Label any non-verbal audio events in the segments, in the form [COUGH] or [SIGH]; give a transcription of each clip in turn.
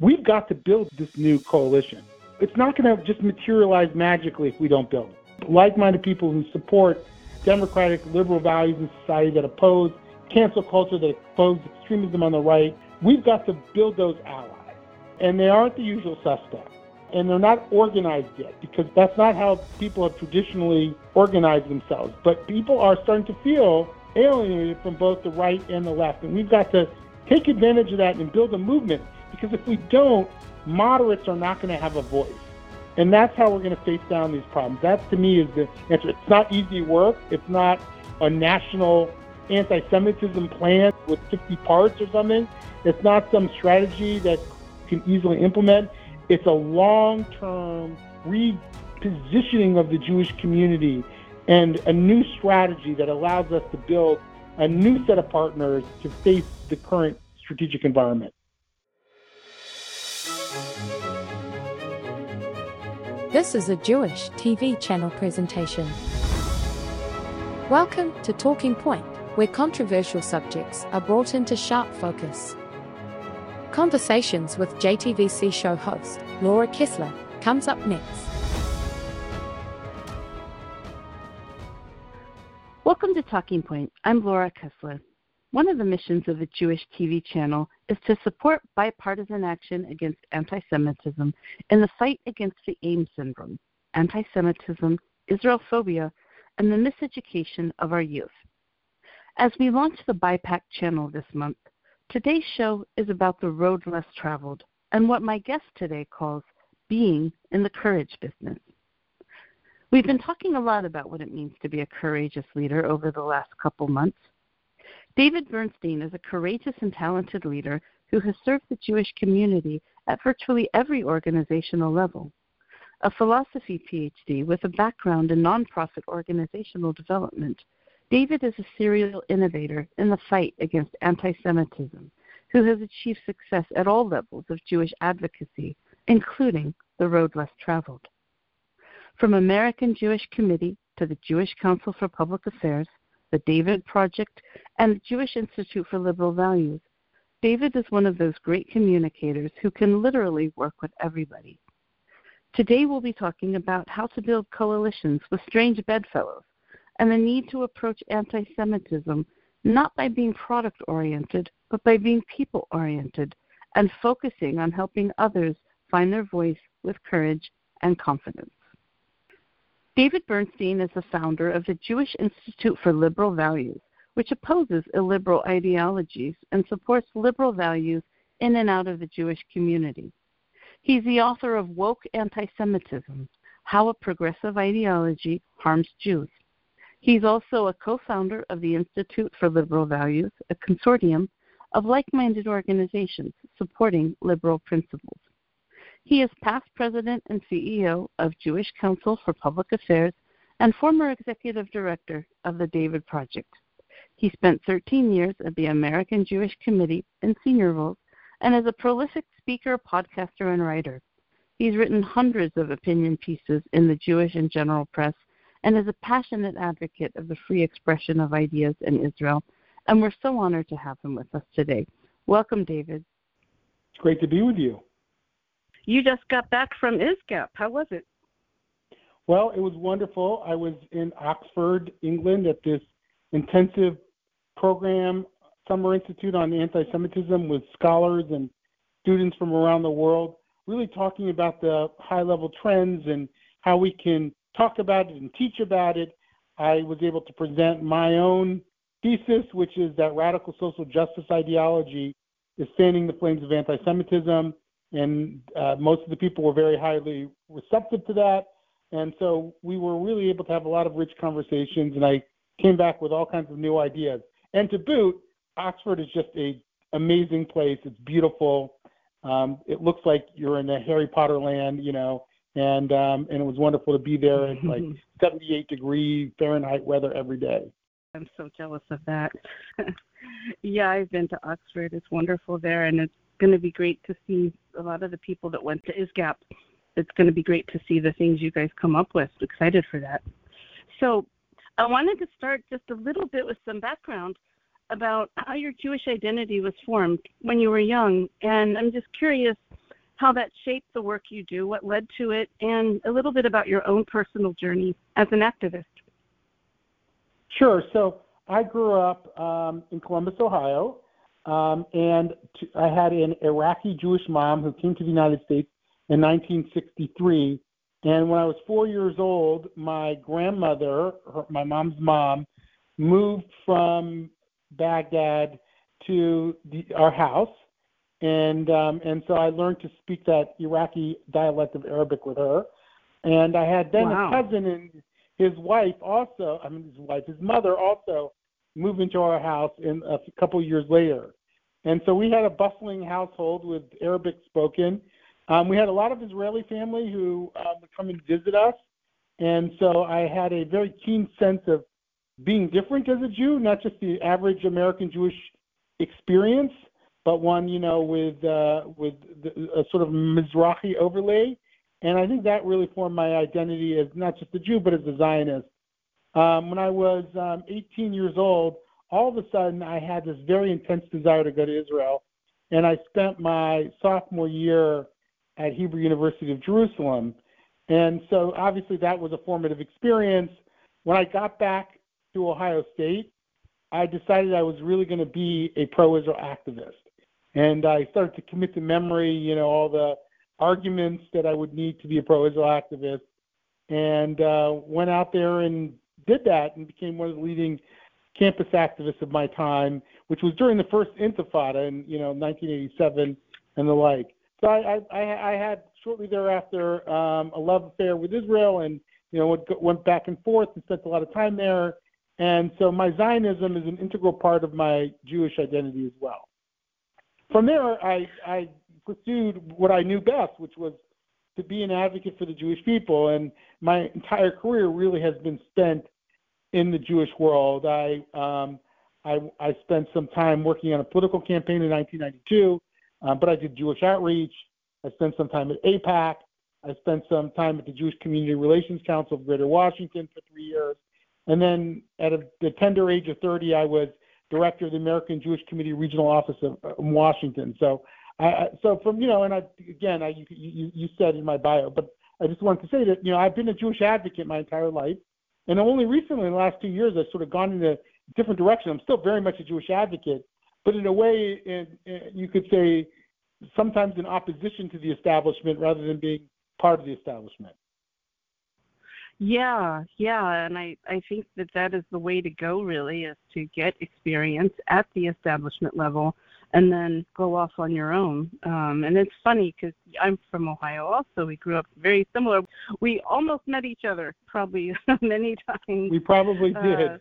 We've got to build this new coalition. It's not going to just materialize magically if we don't build it. Like-minded people who support democratic liberal values in society that oppose cancel culture, that oppose extremism on the right. We've got to build those allies. And they aren't the usual suspects. And they're not organized yet because that's not how people have traditionally organized themselves. But people are starting to feel alienated from both the right and the left. And we've got to take advantage of that and build a movement because if we don't, moderates are not going to have a voice. And that's how we're going to face down these problems. That to me is the answer. It's not easy work. It's not a national anti-Semitism plan with 50 parts or something. It's not some strategy that can easily implement. It's a long-term repositioning of the Jewish community and a new strategy that allows us to build a new set of partners to face the current strategic environment. This is a Jewish TV channel presentation. Welcome to Talking Point, where controversial subjects are brought into sharp focus. Conversations with JTVC show host Laura Kessler comes up next. Welcome to Talking Point. I'm Laura Kessler. One of the missions of the Jewish TV channel is to support bipartisan action against anti Semitism in the fight against the AIM syndrome, anti Semitism, Israelphobia, and the miseducation of our youth. As we launch the BIPAC channel this month, today's show is about the road less traveled and what my guest today calls being in the courage business. We've been talking a lot about what it means to be a courageous leader over the last couple months. David Bernstein is a courageous and talented leader who has served the Jewish community at virtually every organizational level. A philosophy PhD with a background in nonprofit organizational development, David is a serial innovator in the fight against anti Semitism who has achieved success at all levels of Jewish advocacy, including the road less traveled. From American Jewish Committee to the Jewish Council for Public Affairs, the David Project, and the Jewish Institute for Liberal Values. David is one of those great communicators who can literally work with everybody. Today we'll be talking about how to build coalitions with strange bedfellows and the need to approach anti Semitism not by being product oriented, but by being people oriented and focusing on helping others find their voice with courage and confidence. David Bernstein is the founder of the Jewish Institute for Liberal Values, which opposes illiberal ideologies and supports liberal values in and out of the Jewish community. He's the author of Woke Anti Semitism How a Progressive Ideology Harms Jews. He's also a co founder of the Institute for Liberal Values, a consortium of like minded organizations supporting liberal principles. He is past president and CEO of Jewish Council for Public Affairs and former executive director of the David Project. He spent 13 years at the American Jewish Committee in senior roles and is a prolific speaker, podcaster, and writer. He's written hundreds of opinion pieces in the Jewish and general press and is a passionate advocate of the free expression of ideas in Israel. And we're so honored to have him with us today. Welcome, David. It's great to be with you. You just got back from ISGAP. How was it? Well, it was wonderful. I was in Oxford, England, at this intensive program, Summer Institute on Anti Semitism, with scholars and students from around the world, really talking about the high level trends and how we can talk about it and teach about it. I was able to present my own thesis, which is that radical social justice ideology is fanning the flames of anti Semitism and uh, most of the people were very highly receptive to that. And so we were really able to have a lot of rich conversations, and I came back with all kinds of new ideas. And to boot, Oxford is just a amazing place. It's beautiful. Um, it looks like you're in a Harry Potter land, you know, and um, and it was wonderful to be there at like [LAUGHS] 78 degree Fahrenheit weather every day. I'm so jealous of that. [LAUGHS] yeah, I've been to Oxford. It's wonderful there, and it's going to be great to see a lot of the people that went to ISGAP. It's going to be great to see the things you guys come up with. Excited for that. So, I wanted to start just a little bit with some background about how your Jewish identity was formed when you were young. And I'm just curious how that shaped the work you do, what led to it, and a little bit about your own personal journey as an activist. Sure. So I grew up um, in Columbus, Ohio, um, and t- I had an Iraqi Jewish mom who came to the United States in 1963. And when I was four years old, my grandmother, her, my mom's mom, moved from Baghdad to the, our house, and um, and so I learned to speak that Iraqi dialect of Arabic with her. And I had then wow. a cousin and his wife also. I mean, his wife, his mother also moved into our house in a couple of years later. And so we had a bustling household with Arabic spoken. Um, we had a lot of Israeli family who uh, would come and visit us. And so I had a very keen sense of being different as a Jew, not just the average American Jewish experience, but one, you know, with uh, with the, a sort of Mizrahi overlay. And I think that really formed my identity as not just a Jew, but as a Zionist. Um, when I was um, 18 years old, all of a sudden I had this very intense desire to go to Israel, and I spent my sophomore year at Hebrew University of Jerusalem. And so obviously that was a formative experience. When I got back to Ohio State, I decided I was really going to be a pro-Israel activist. And I started to commit to memory, you know, all the arguments that I would need to be a pro-Israel activist, and uh, went out there and did that and became one of the leading campus activists of my time, which was during the first Intifada in you know 1987 and the like. So I, I, I had shortly thereafter um, a love affair with Israel, and you know went back and forth and spent a lot of time there. And so my Zionism is an integral part of my Jewish identity as well. From there, I, I pursued what I knew best, which was to be an advocate for the Jewish people. And my entire career really has been spent in the Jewish world. I um, I, I spent some time working on a political campaign in 1992, uh, but I did Jewish outreach. I spent some time at AIPAC. I spent some time at the Jewish Community Relations Council of Greater Washington for three years. And then at a, the tender age of 30, I was director of the American Jewish Committee Regional Office of, uh, in Washington. So, I, so from you know, and I again, I you, you you said in my bio, but I just wanted to say that you know I've been a Jewish advocate my entire life. And only recently, in the last two years, I've sort of gone in a different direction. I'm still very much a Jewish advocate, but in a way, in, in, you could say sometimes in opposition to the establishment rather than being part of the establishment. Yeah, yeah, and I I think that that is the way to go. Really, is to get experience at the establishment level, and then go off on your own. Um, and it's funny because I'm from Ohio also. We grew up very similar. We almost met each other probably [LAUGHS] many times. We probably uh, did. Uh,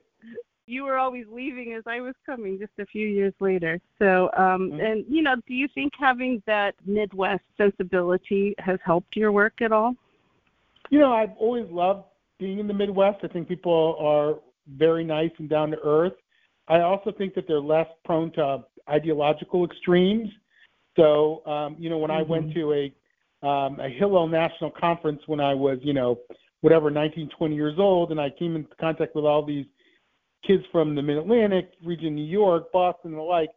you were always leaving as I was coming just a few years later. So, um, mm-hmm. and you know, do you think having that Midwest sensibility has helped your work at all? You know, I've always loved being in the Midwest. I think people are very nice and down to earth. I also think that they're less prone to ideological extremes. So, um, you know, when mm-hmm. I went mm-hmm. to a um, a Hillel National Conference when I was, you know, whatever, 19, 20 years old, and I came into contact with all these kids from the Mid Atlantic region, New York, Boston, and the like.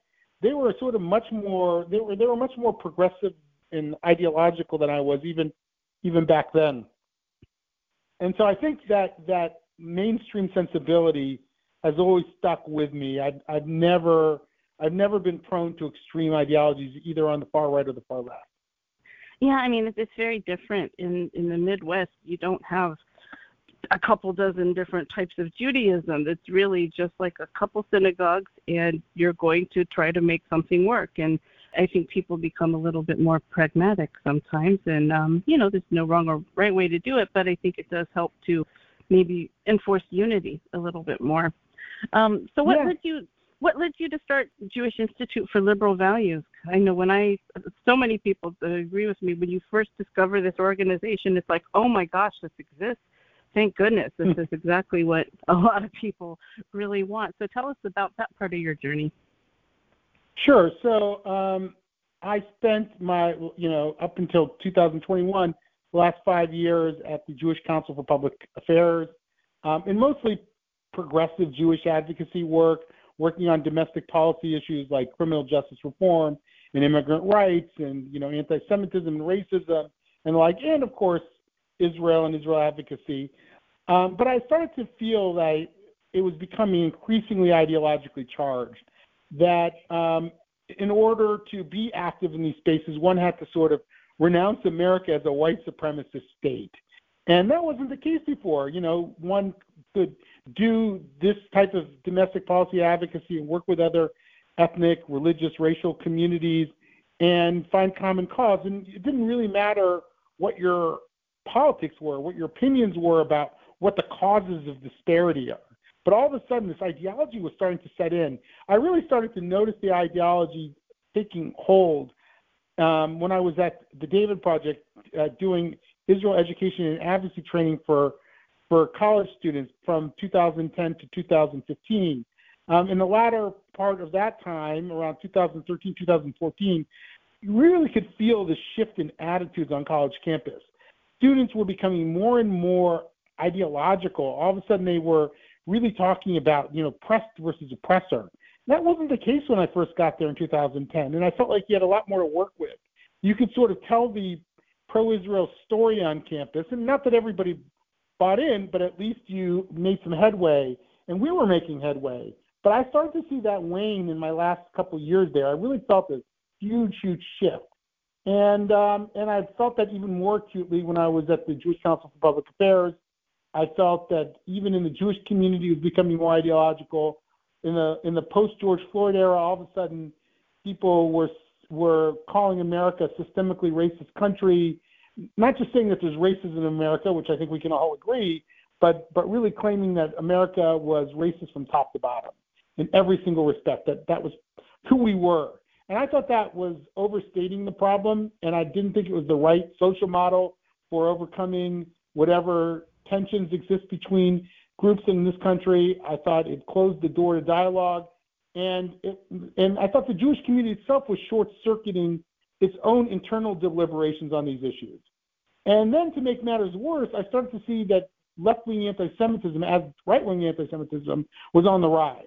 They were sort of much more. They were they were much more progressive and ideological than I was even even back then. And so I think that that mainstream sensibility has always stuck with me. I've, I've never I've never been prone to extreme ideologies either on the far right or the far left. Yeah, I mean it's very different in in the Midwest. You don't have a couple dozen different types of Judaism. It's really just like a couple synagogues, and you're going to try to make something work. And I think people become a little bit more pragmatic sometimes. And um, you know, there's no wrong or right way to do it, but I think it does help to maybe enforce unity a little bit more. Um, so, what yeah. led you what led you to start Jewish Institute for Liberal Values? I know when I, so many people agree with me, when you first discover this organization, it's like, oh my gosh, this exists. Thank goodness. This is exactly what a lot of people really want. So tell us about that part of your journey. Sure. So um, I spent my, you know, up until 2021, the last five years at the Jewish Council for Public Affairs, um, in mostly progressive Jewish advocacy work, working on domestic policy issues like criminal justice reform and immigrant rights and you know anti-Semitism and racism and like, and of course Israel and Israel advocacy. Um, but I started to feel that it was becoming increasingly ideologically charged. That um, in order to be active in these spaces, one had to sort of renounce America as a white supremacist state. And that wasn't the case before. You know, one could do this type of domestic policy advocacy and work with other ethnic, religious, racial communities and find common cause. And it didn't really matter what your politics were, what your opinions were about what the causes of disparity are. But all of a sudden, this ideology was starting to set in. I really started to notice the ideology taking hold um, when I was at the David Project uh, doing Israel education and advocacy training for for college students from 2010 to 2015. Um, in the latter part of that time, around 2013, 2014, you really could feel the shift in attitudes on college campus. Students were becoming more and more ideological. All of a sudden, they were really talking about, you know, pressed versus oppressor. That wasn't the case when I first got there in 2010, and I felt like you had a lot more to work with. You could sort of tell the pro-Israel story on campus, and not that everybody bought in, but at least you made some headway, and we were making headway. But I started to see that wane in my last couple of years there. I really felt this huge, huge shift. And um, and I felt that even more acutely when I was at the Jewish Council for Public Affairs. I felt that even in the Jewish community, it was becoming more ideological. In the in the post George Floyd era, all of a sudden, people were were calling America a systemically racist country. Not just saying that there's racism in America, which I think we can all agree, but but really claiming that America was racist from top to bottom in every single respect. That that was who we were. And I thought that was overstating the problem, and I didn't think it was the right social model for overcoming whatever tensions exist between groups in this country. I thought it closed the door to dialogue, and it, and I thought the Jewish community itself was short-circuiting its own internal deliberations on these issues. And then to make matters worse, I started to see that left-wing anti-Semitism, as right-wing anti-Semitism, was on the rise.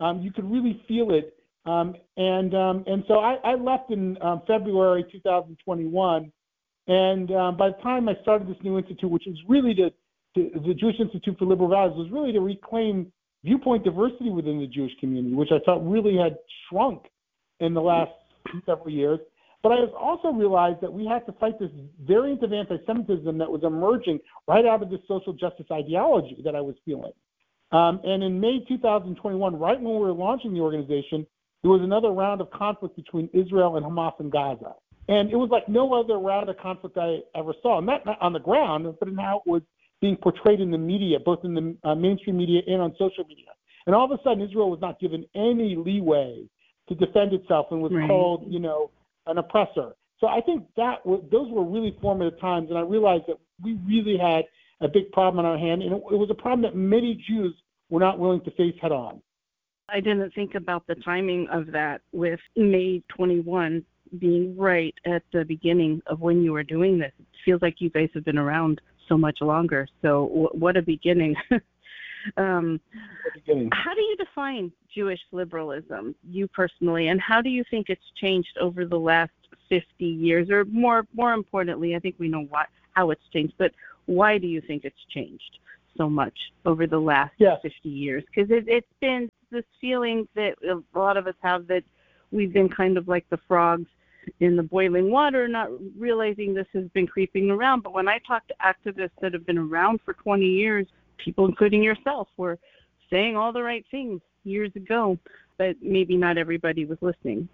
Um, you could really feel it. Um, and um, and so I, I left in um, February 2021, and um, by the time I started this new institute, which was really to, to the Jewish Institute for Liberal Values, was really to reclaim viewpoint diversity within the Jewish community, which I thought really had shrunk in the last several years. But I also realized that we had to fight this variant of anti-Semitism that was emerging right out of this social justice ideology that I was feeling. Um, and in May 2021, right when we were launching the organization, there was another round of conflict between Israel and Hamas in Gaza. And it was like no other round of conflict I ever saw, not, not on the ground, but in how it was being portrayed in the media, both in the uh, mainstream media and on social media. And all of a sudden, Israel was not given any leeway to defend itself and was right. called, you know, an oppressor. So I think that those were really formative times, and I realized that we really had a big problem on our hand, and it, it was a problem that many Jews were not willing to face head on. I didn't think about the timing of that with May 21 being right at the beginning of when you were doing this. It feels like you guys have been around so much longer. So w- what a beginning. [LAUGHS] um. How do you define Jewish liberalism, you personally, and how do you think it's changed over the last 50 years, or more more importantly, I think we know what how it's changed, but why do you think it's changed so much over the last yeah. 50 years? Because it, it's been this feeling that a lot of us have that we've been kind of like the frogs in the boiling water, not realizing this has been creeping around. But when I talk to activists that have been around for 20 years, people, including yourself, were saying all the right things years ago, but maybe not everybody was listening.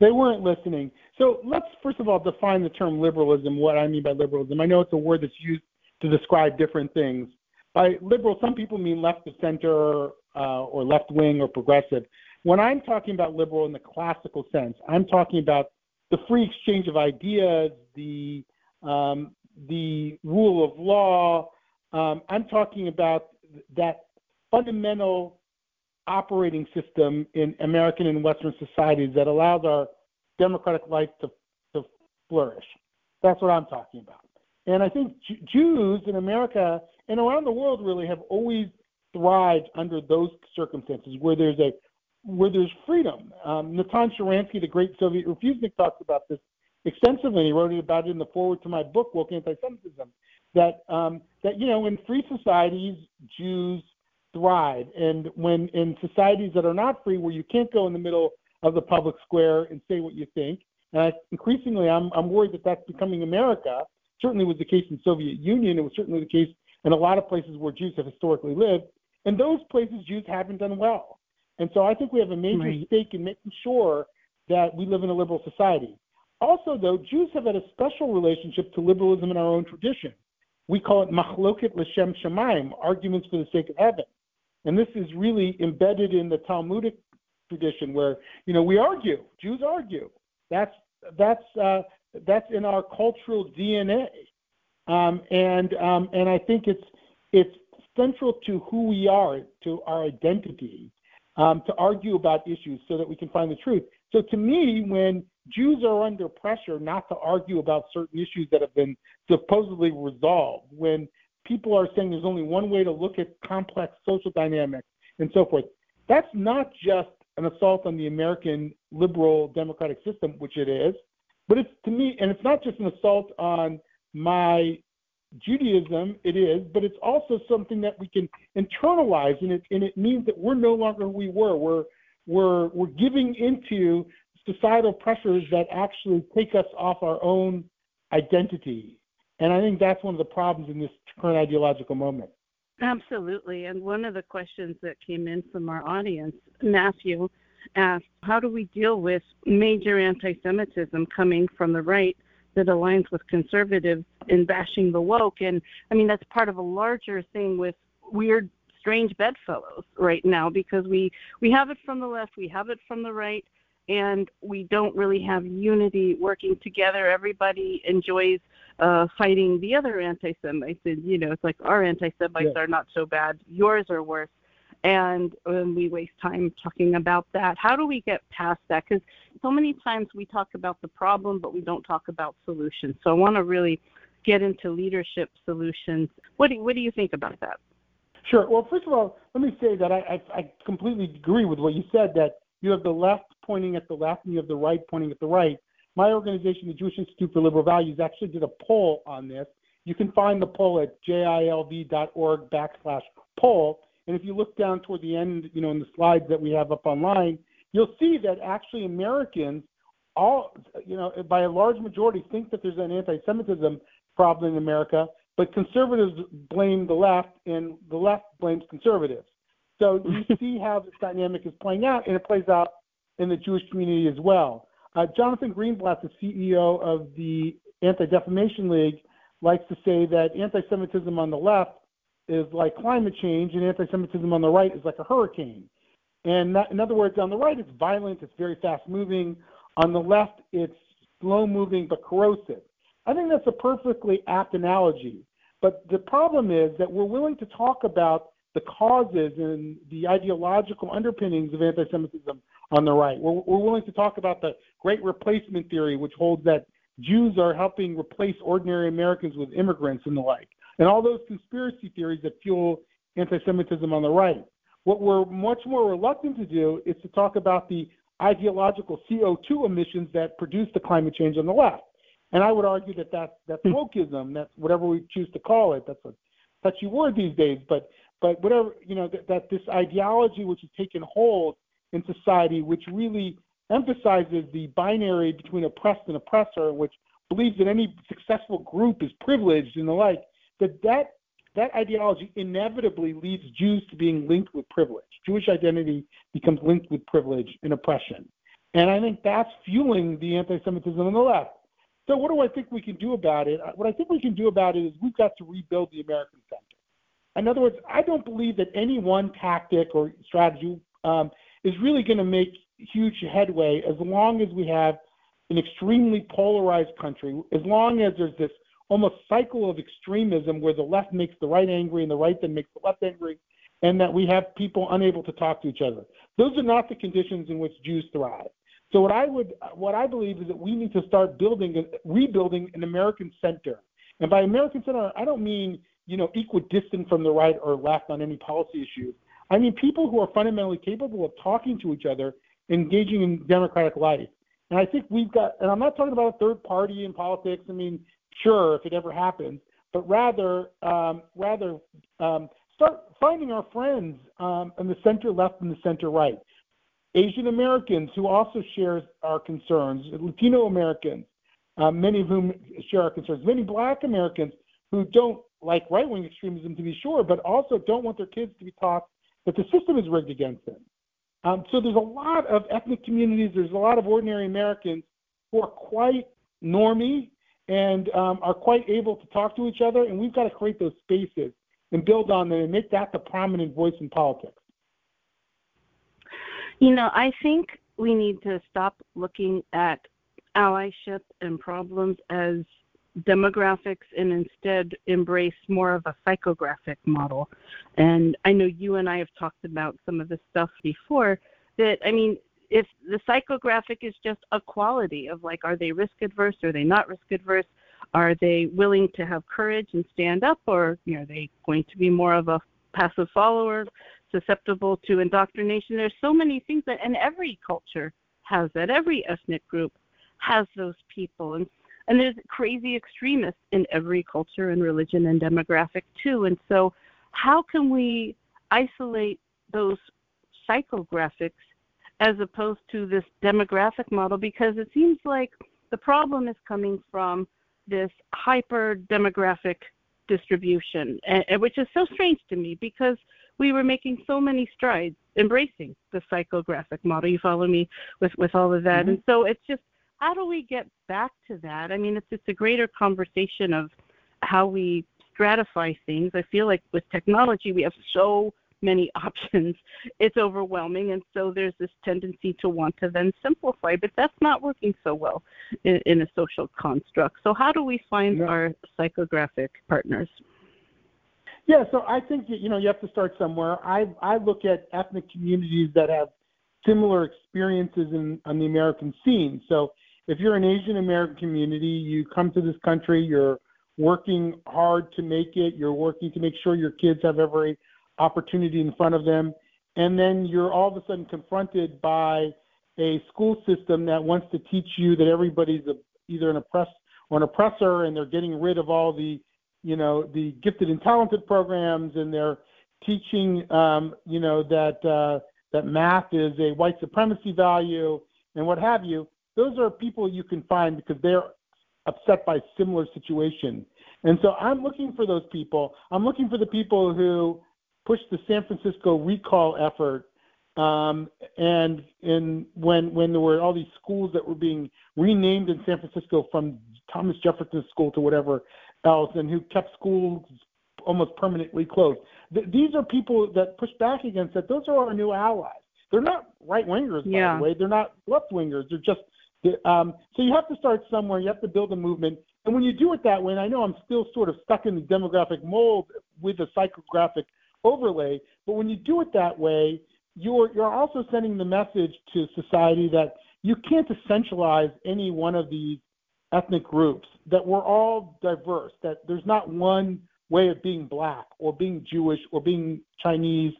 They weren't listening. So let's first of all define the term liberalism, what I mean by liberalism. I know it's a word that's used to describe different things. By liberal, some people mean left of center uh, or left wing or progressive. When I'm talking about liberal in the classical sense, I'm talking about the free exchange of ideas, the um, the rule of law. Um, I'm talking about that fundamental operating system in American and Western societies that allows our democratic life to, to flourish. That's what I'm talking about. And I think J- Jews in America and around the world really have always thrived under those circumstances where there's a where there's freedom. Um, Natan Sharansky, the great Soviet refusenik, talks about this extensively. He wrote about it in the foreword to my book, Woke Anti-Semitism. That um, that you know, in free societies, Jews thrive, and when in societies that are not free, where you can't go in the middle of the public square and say what you think, and I, increasingly, I'm I'm worried that that's becoming America. Certainly was the case in Soviet Union. It was certainly the case in a lot of places where Jews have historically lived. In those places, Jews haven't done well. And so I think we have a major right. stake in making sure that we live in a liberal society. Also, though, Jews have had a special relationship to liberalism in our own tradition. We call it machloket l'shem shamayim, arguments for the sake of heaven. And this is really embedded in the Talmudic tradition where, you know, we argue, Jews argue. That's, that's, uh, that's in our cultural DNA. Um, and, um, and I think it's, it's central to who we are, to our identity, um, to argue about issues so that we can find the truth. So to me, when Jews are under pressure not to argue about certain issues that have been supposedly resolved, when people are saying there's only one way to look at complex social dynamics and so forth, that's not just an assault on the American liberal democratic system, which it is, but it's to me, and it's not just an assault on my Judaism, it is, but it's also something that we can internalize, and it and it means that we're no longer who we were. We're we're we're giving into societal pressures that actually take us off our own identity, and I think that's one of the problems in this current ideological moment. Absolutely, and one of the questions that came in from our audience, Matthew, asked, "How do we deal with major anti-Semitism coming from the right?" that aligns with conservatives in bashing the woke. And I mean, that's part of a larger thing with weird, strange bedfellows right now because we we have it from the left, we have it from the right, and we don't really have unity working together. Everybody enjoys uh, fighting the other anti-Semites, and you know, it's like our anti-Semites yeah. are not so bad, yours are worse and um, we waste time talking about that. How do we get past that? Because so many times we talk about the problem, but we don't talk about solutions. So I want to really get into leadership solutions. What do, what do you think about that? Sure. Well, first of all, let me say that I, I, I completely agree with what you said. That you have the left pointing at the left, and you have the right pointing at the right. My organization, the Jewish Institute for Liberal Values, actually did a poll on this. You can find the poll at jilv.org backslash poll and if you look down toward the end, you know, in the slides that we have up online, you'll see that actually Americans, all, you know, by a large majority, think that there's an anti-Semitism problem in America, but conservatives blame the left, and the left blames conservatives. So you [LAUGHS] see how this dynamic is playing out, and it plays out in the Jewish community as well. Uh, Jonathan Greenblatt, the CEO of the Anti-Defamation League, likes to say that anti-Semitism on the left is like climate change, and anti-Semitism on the right is like a hurricane. And that, in other words, on the right it's violent, it's very fast-moving. On the left, it's slow-moving but corrosive. I think that's a perfectly apt analogy. But the problem is that we're willing to talk about the causes and the ideological underpinnings of anti-Semitism on the right. We're, we're willing to talk about the great replacement theory, which holds that Jews are helping replace ordinary Americans with immigrants and the like and all those conspiracy theories that fuel anti Semitism on the right. What we're much more reluctant to do is to talk about the ideological CO2 emissions that produce the climate change on the left. And I would argue that that's, that's hmm. wokeism, that's whatever we choose to call it. That's a touchy word these days, but, but whatever, you know, that, that this ideology which has taken hold in society, which really emphasizes the binary between oppressed and oppressor, which believes that any successful group is privileged and the like, that that that ideology inevitably leads Jews to being linked with privilege. Jewish identity becomes linked with privilege and oppression. And I think that's fueling the anti Semitism on the left. So, what do I think we can do about it? What I think we can do about it is we've got to rebuild the American center. In other words, I don't believe that any one tactic or strategy um, is really going to make huge headway as long as we have an extremely polarized country, as long as there's this almost cycle of extremism where the left makes the right angry and the right then makes the left angry, and that we have people unable to talk to each other. Those are not the conditions in which Jews thrive. So what I would, what I believe is that we need to start building, rebuilding an American center. And by American center, I don't mean you know equidistant from the right or left on any policy issues. I mean people who are fundamentally capable of talking to each other, engaging in democratic life. And I think we've got, and I'm not talking about a third party in politics. I mean, sure, if it ever happens, but rather, um, rather um, start finding our friends um, in the center left and the center right. Asian Americans who also share our concerns, Latino Americans, uh, many of whom share our concerns, many Black Americans who don't like right wing extremism to be sure, but also don't want their kids to be taught that the system is rigged against them. Um, so there's a lot of ethnic communities, there's a lot of ordinary Americans who are quite normy and um, are quite able to talk to each other, and we've got to create those spaces and build on them and make that the prominent voice in politics. You know, I think we need to stop looking at allyship and problems as demographics and instead embrace more of a psychographic model. And I know you and I have talked about some of this stuff before that I mean if the psychographic is just a quality of like are they risk adverse are they not risk adverse are they willing to have courage and stand up or you know, are they going to be more of a passive follower susceptible to indoctrination? There's so many things that and every culture has that. Every ethnic group has those people. And and there's crazy extremists in every culture and religion and demographic too and so how can we isolate those psychographics as opposed to this demographic model because it seems like the problem is coming from this hyper demographic distribution, and, which is so strange to me because we were making so many strides embracing the psychographic model. You follow me with with all of that, mm-hmm. and so it's just how do we get back to that? I mean, it's it's a greater conversation of how we stratify things. I feel like with technology we have so many [LAUGHS] options, it's overwhelming. And so there's this tendency to want to then simplify, but that's not working so well in, in a social construct. So, how do we find yeah. our psychographic partners? Yeah, so I think you know you have to start somewhere. I I look at ethnic communities that have similar experiences in on the American scene. So if you're an Asian American community, you come to this country, you're working hard to make it, you're working to make sure your kids have every opportunity in front of them, and then you're all of a sudden confronted by a school system that wants to teach you that everybody's a, either an oppressed or an oppressor, and they're getting rid of all the, you know, the gifted and talented programs, and they're teaching, um, you know, that uh, that math is a white supremacy value and what have you. Those are people you can find because they're upset by similar situation. And so I'm looking for those people. I'm looking for the people who pushed the San Francisco recall effort. Um, and in when when there were all these schools that were being renamed in San Francisco from Thomas Jefferson School to whatever else, and who kept schools almost permanently closed. Th- these are people that push back against that. Those are our new allies. They're not right wingers, yeah. by the way. They're not left wingers. They're just um, so you have to start somewhere. You have to build a movement. And when you do it that way, and I know I'm still sort of stuck in the demographic mold with the psychographic overlay. But when you do it that way, you're you're also sending the message to society that you can't essentialize any one of these ethnic groups. That we're all diverse. That there's not one way of being black or being Jewish or being Chinese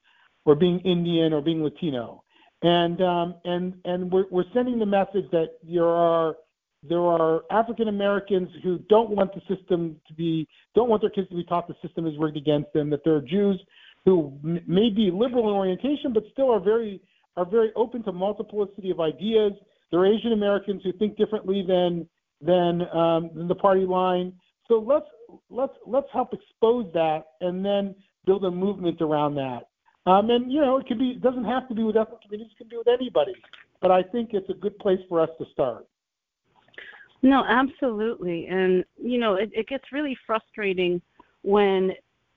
or being Indian or being Latino. And um, and and we're we're sending the message that there are there are African Americans who don't want the system to be don't want their kids to be taught the system is rigged against them. That there are Jews who m- may be liberal in orientation, but still are very are very open to multiplicity of ideas. There are Asian Americans who think differently than than um, than the party line. So let's let's let's help expose that and then build a movement around that. Um, and you know, it could be it doesn't have to be with ethnic communities; it can be with anybody. But I think it's a good place for us to start. No, absolutely, and you know, it, it gets really frustrating when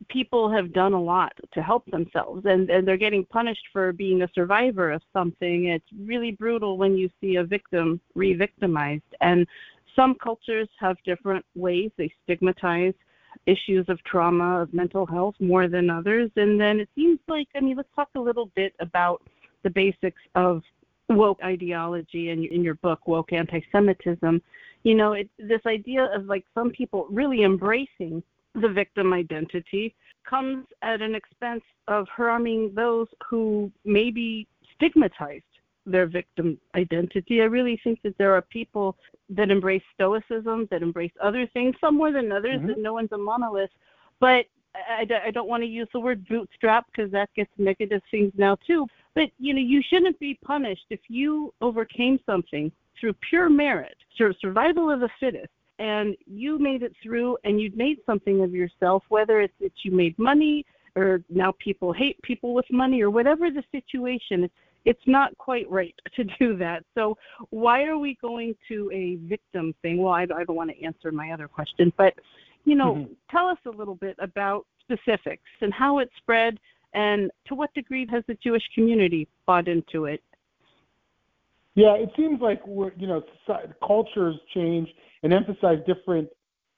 people have done a lot to help themselves and, and they're getting punished for being a survivor of something. It's really brutal when you see a victim re victimized. And some cultures have different ways they stigmatize issues of trauma, of mental health more than others. And then it seems like, I mean, let's talk a little bit about the basics of woke ideology in, in your book, Woke Anti Semitism. You know, it, this idea of like some people really embracing the victim identity comes at an expense of harming those who may be stigmatized their victim identity. I really think that there are people that embrace stoicism, that embrace other things, some more than others, mm-hmm. that no one's a monolith. But I, I don't want to use the word bootstrap because that gets negative things now too. But you know, you shouldn't be punished if you overcame something through pure merit, through survival of the fittest, and you made it through and you made something of yourself, whether it's that you made money or now people hate people with money or whatever the situation. It's not quite right [LAUGHS] to do that. So why are we going to a victim thing? Well, I, I don't want to answer my other question, but you know, mm-hmm. tell us a little bit about specifics and how it spread, and to what degree has the Jewish community bought into it? Yeah, it seems like we're you know society, cultures change and emphasize different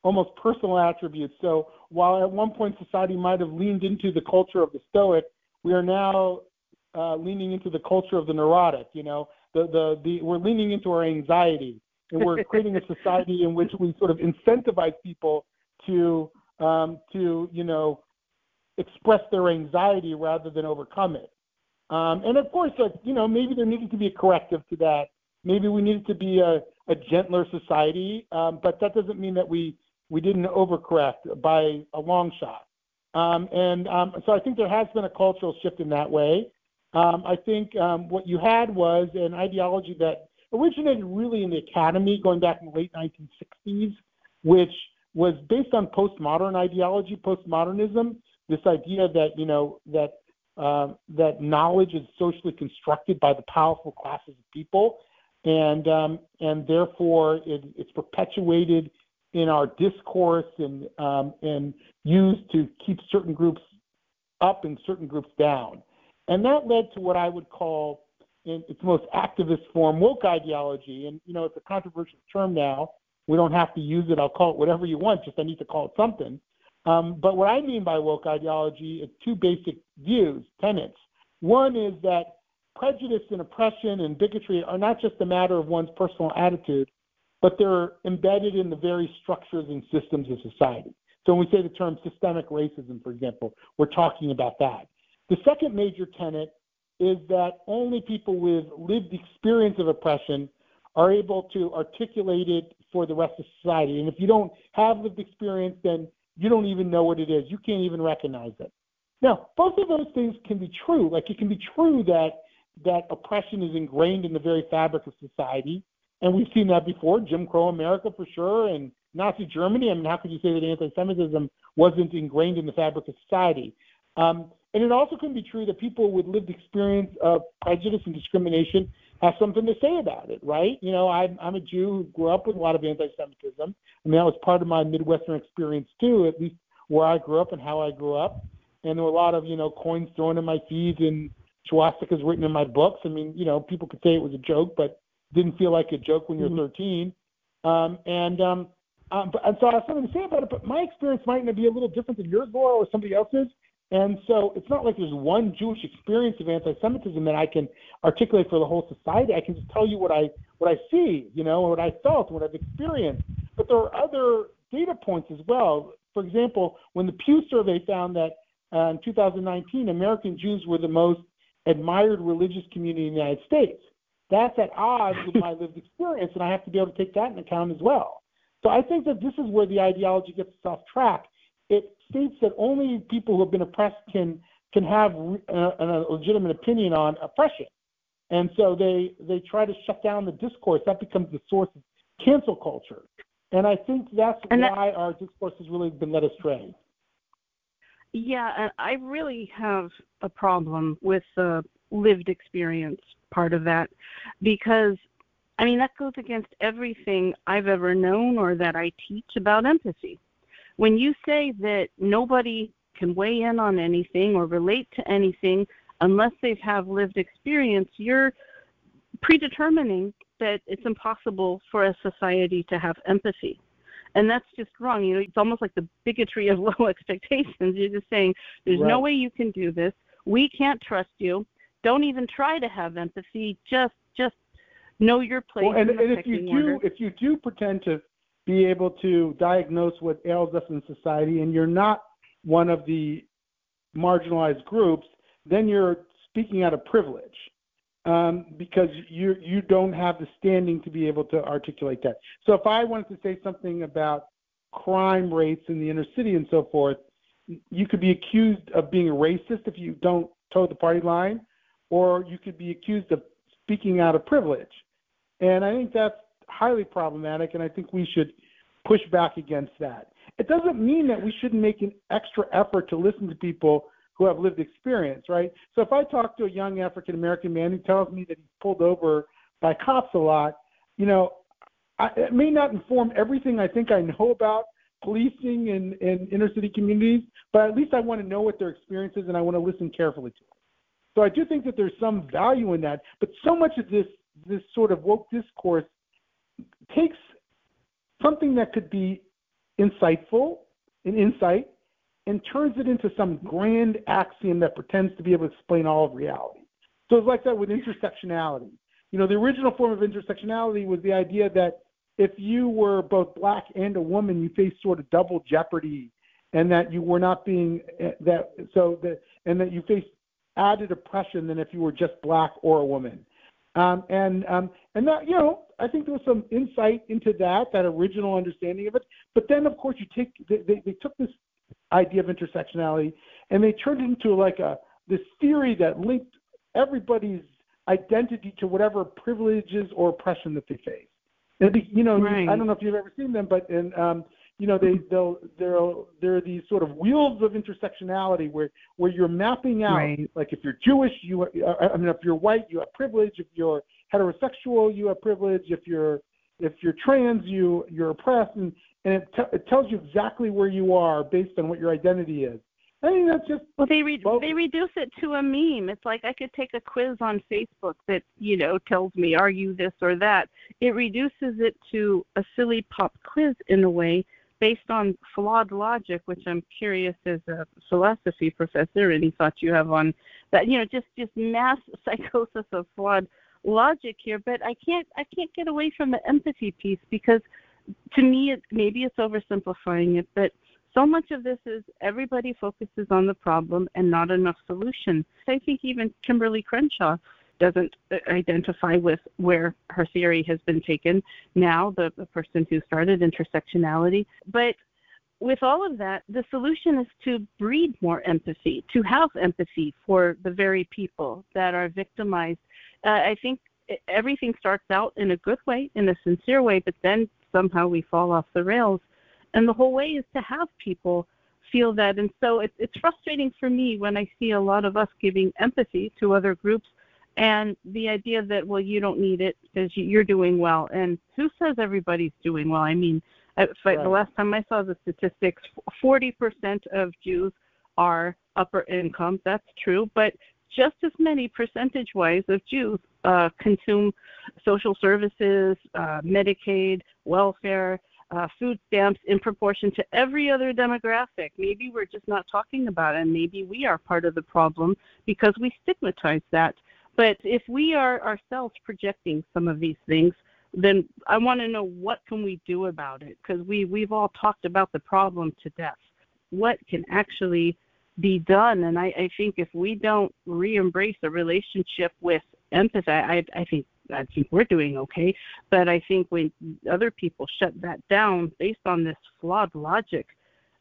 almost personal attributes. So while at one point society might have leaned into the culture of the Stoic, we are now uh, leaning into the culture of the neurotic. You know, the, the the we're leaning into our anxiety, and we're creating a society in which we sort of incentivize people to um, to you know express their anxiety rather than overcome it. Um, and of course, like you know, maybe there needed to be a corrective to that. Maybe we needed to be a, a gentler society, um, but that doesn't mean that we we didn't overcorrect by a long shot. Um, and um, so I think there has been a cultural shift in that way. Um, I think um, what you had was an ideology that originated really in the academy going back in the late 1960s, which was based on postmodern ideology, postmodernism, this idea that, you know, that uh, that knowledge is socially constructed by the powerful classes of people, and um, and therefore it, it's perpetuated in our discourse and um, and used to keep certain groups up and certain groups down. And that led to what I would call, in its most activist form, woke ideology. And, you know, it's a controversial term now. We don't have to use it. I'll call it whatever you want, just I need to call it something. Um, but what I mean by woke ideology is two basic views, tenets. One is that prejudice and oppression and bigotry are not just a matter of one's personal attitude, but they're embedded in the very structures and systems of society. So when we say the term systemic racism, for example, we're talking about that. The second major tenet is that only people with lived experience of oppression are able to articulate it for the rest of society. And if you don't have lived experience, then you don't even know what it is. You can't even recognize it. Now, both of those things can be true. Like it can be true that that oppression is ingrained in the very fabric of society, and we've seen that before. Jim Crow America for sure, and Nazi Germany. I mean, how could you say that anti-Semitism wasn't ingrained in the fabric of society? Um, and it also can be true that people with lived experience of prejudice and discrimination have something to say about it, right? You know, I'm, I'm a Jew who grew up with a lot of anti-Semitism. I mean, that was part of my Midwestern experience too, at least where I grew up and how I grew up. And there were a lot of, you know, coins thrown in my feeds and swastikas written in my books. I mean, you know, people could say it was a joke, but didn't feel like a joke when you're mm-hmm. 13. Um, and um, um, but, and so I have something to say about it, but my experience might be a little different than yours, Laura, or somebody else's. And so it's not like there's one Jewish experience of anti-Semitism that I can articulate for the whole society. I can just tell you what I what I see, you know, what I felt, what I've experienced. But there are other data points as well. For example, when the Pew survey found that uh, in 2019 American Jews were the most admired religious community in the United States, that's at odds with my [LAUGHS] lived experience, and I have to be able to take that into account as well. So I think that this is where the ideology gets us off track. It states that only people who have been oppressed can can have a, uh, a legitimate opinion on oppression, and so they they try to shut down the discourse. That becomes the source of cancel culture, and I think that's and why our discourse has really been led astray. Yeah, and I really have a problem with the lived experience part of that because I mean that goes against everything I've ever known or that I teach about empathy when you say that nobody can weigh in on anything or relate to anything unless they've have lived experience, you're predetermining that it's impossible for a society to have empathy. And that's just wrong. You know, it's almost like the bigotry of [LAUGHS] low expectations. You're just saying there's right. no way you can do this. We can't trust you. Don't even try to have empathy. Just just know your place. Well, and, and if you do, order. if you do pretend to be able to diagnose what ails us in society, and you're not one of the marginalized groups, then you're speaking out of privilege um, because you you don't have the standing to be able to articulate that. So if I wanted to say something about crime rates in the inner city and so forth, you could be accused of being a racist if you don't toe the party line, or you could be accused of speaking out of privilege. And I think that's highly problematic, and I think we should push back against that. It doesn't mean that we shouldn't make an extra effort to listen to people who have lived experience, right? So if I talk to a young African American man who tells me that he's pulled over by cops a lot, you know, I, it may not inform everything I think I know about policing in, in inner city communities, but at least I want to know what their experience is and I want to listen carefully to it. So I do think that there's some value in that, but so much of this this sort of woke discourse takes something that could be insightful, an insight, and turns it into some grand axiom that pretends to be able to explain all of reality. So it's like that with intersectionality. You know, the original form of intersectionality was the idea that if you were both black and a woman, you faced sort of double jeopardy, and that you were not being eh, that so that and that you faced added oppression than if you were just black or a woman. Um, and um, and that you know I think there was some insight into that that original understanding of it. But then of course you take they, they, they took this idea of intersectionality and they turned it into like a this theory that linked everybody's identity to whatever privileges or oppression that they face. And you know, right. I don't know if you've ever seen them, but in um, you know, they they'll there there are these sort of wheels of intersectionality where where you're mapping out right. like if you're Jewish, you uh, I mean if you're white, you have privilege. If you're heterosexual, you have privilege. If you're if you're trans, you you're oppressed, and and it, t- it tells you exactly where you are based on what your identity is. I mean, that's just well, they re- well, they reduce it to a meme. It's like I could take a quiz on Facebook that you know tells me are you this or that. It reduces it to a silly pop quiz in a way based on flawed logic, which I'm curious as a philosophy professor, any thoughts you have on that? You know, just just mass [LAUGHS] psychosis of flawed logic here. But I can't I can't get away from the empathy piece because to me, it, maybe it's oversimplifying it, but so much of this is everybody focuses on the problem and not enough solution. I think even Kimberly Crenshaw doesn't uh, identify with where her theory has been taken now, the, the person who started intersectionality. But with all of that, the solution is to breed more empathy, to have empathy for the very people that are victimized. Uh, I think everything starts out in a good way, in a sincere way, but then somehow we fall off the rails. And the whole way is to have people feel that. And so it, it's frustrating for me when I see a lot of us giving empathy to other groups and the idea that well you don't need it because you're doing well and who says everybody's doing well i mean if I, right. the last time i saw the statistics 40% of jews are upper income that's true but just as many percentage wise of jews uh, consume social services uh, medicaid welfare uh, food stamps in proportion to every other demographic. Maybe we're just not talking about it, and maybe we are part of the problem because we stigmatize that. But if we are ourselves projecting some of these things, then I want to know what can we do about it because we we've all talked about the problem to death. What can actually be done? And I, I think if we don't re-embrace a relationship with empathy, I, I think I think we're doing okay. But I think when other people shut that down based on this flawed logic,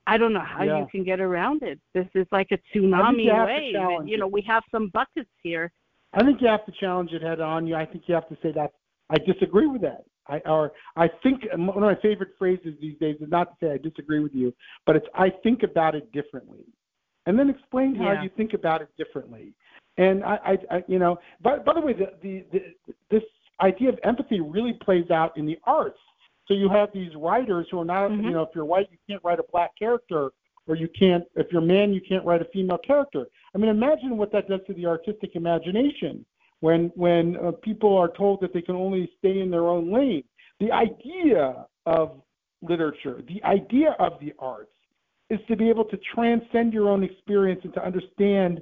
I don't know how yeah. you can get around it. This is like a tsunami wave. You know, we have some buckets here, I think you have to challenge it head on. You, I think you have to say that I disagree with that. I or I think one of my favorite phrases these days is not to say I disagree with you, but it's I think about it differently, and then explain how yeah. you think about it differently. And I, I, I you know, by, by the way, the, the, the this idea of empathy really plays out in the arts. So you have these writers who are not, mm-hmm. you know, if you're white, you can't write a black character, or you can't, if you're a man, you can't write a female character. I mean, imagine what that does to the artistic imagination when when uh, people are told that they can only stay in their own lane. The idea of literature, the idea of the arts, is to be able to transcend your own experience and to understand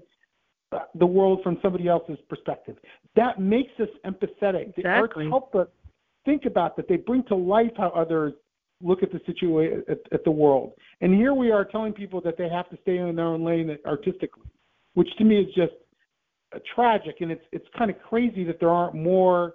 uh, the world from somebody else's perspective. That makes us empathetic. Exactly. The arts help us think about that. They bring to life how others look at the situation at, at, the world. And here we are telling people that they have to stay in their own lane artistically, which to me is just uh, tragic. And it's it's kind of crazy that there aren't more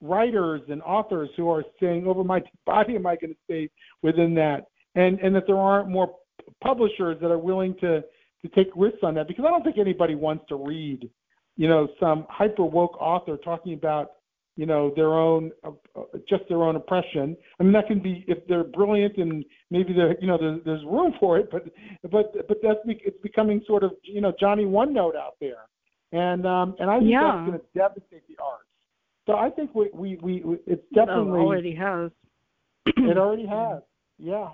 writers and authors who are saying, "Over my [LAUGHS] body, am I going to stay within that?" And and that there aren't more publishers that are willing to to take risks on that because I don't think anybody wants to read, you know, some hyper woke author talking about you know their own uh, uh, just their own oppression. I mean that can be if they're brilliant and maybe there you know there's, there's room [LAUGHS] for it, but but but that's it's becoming sort of you know Johnny One Note out there, and um and I think yeah. that's going to devastate the arts. So I think we we, we it's definitely oh, already has. [CLEARS THROAT] it already has. Yeah.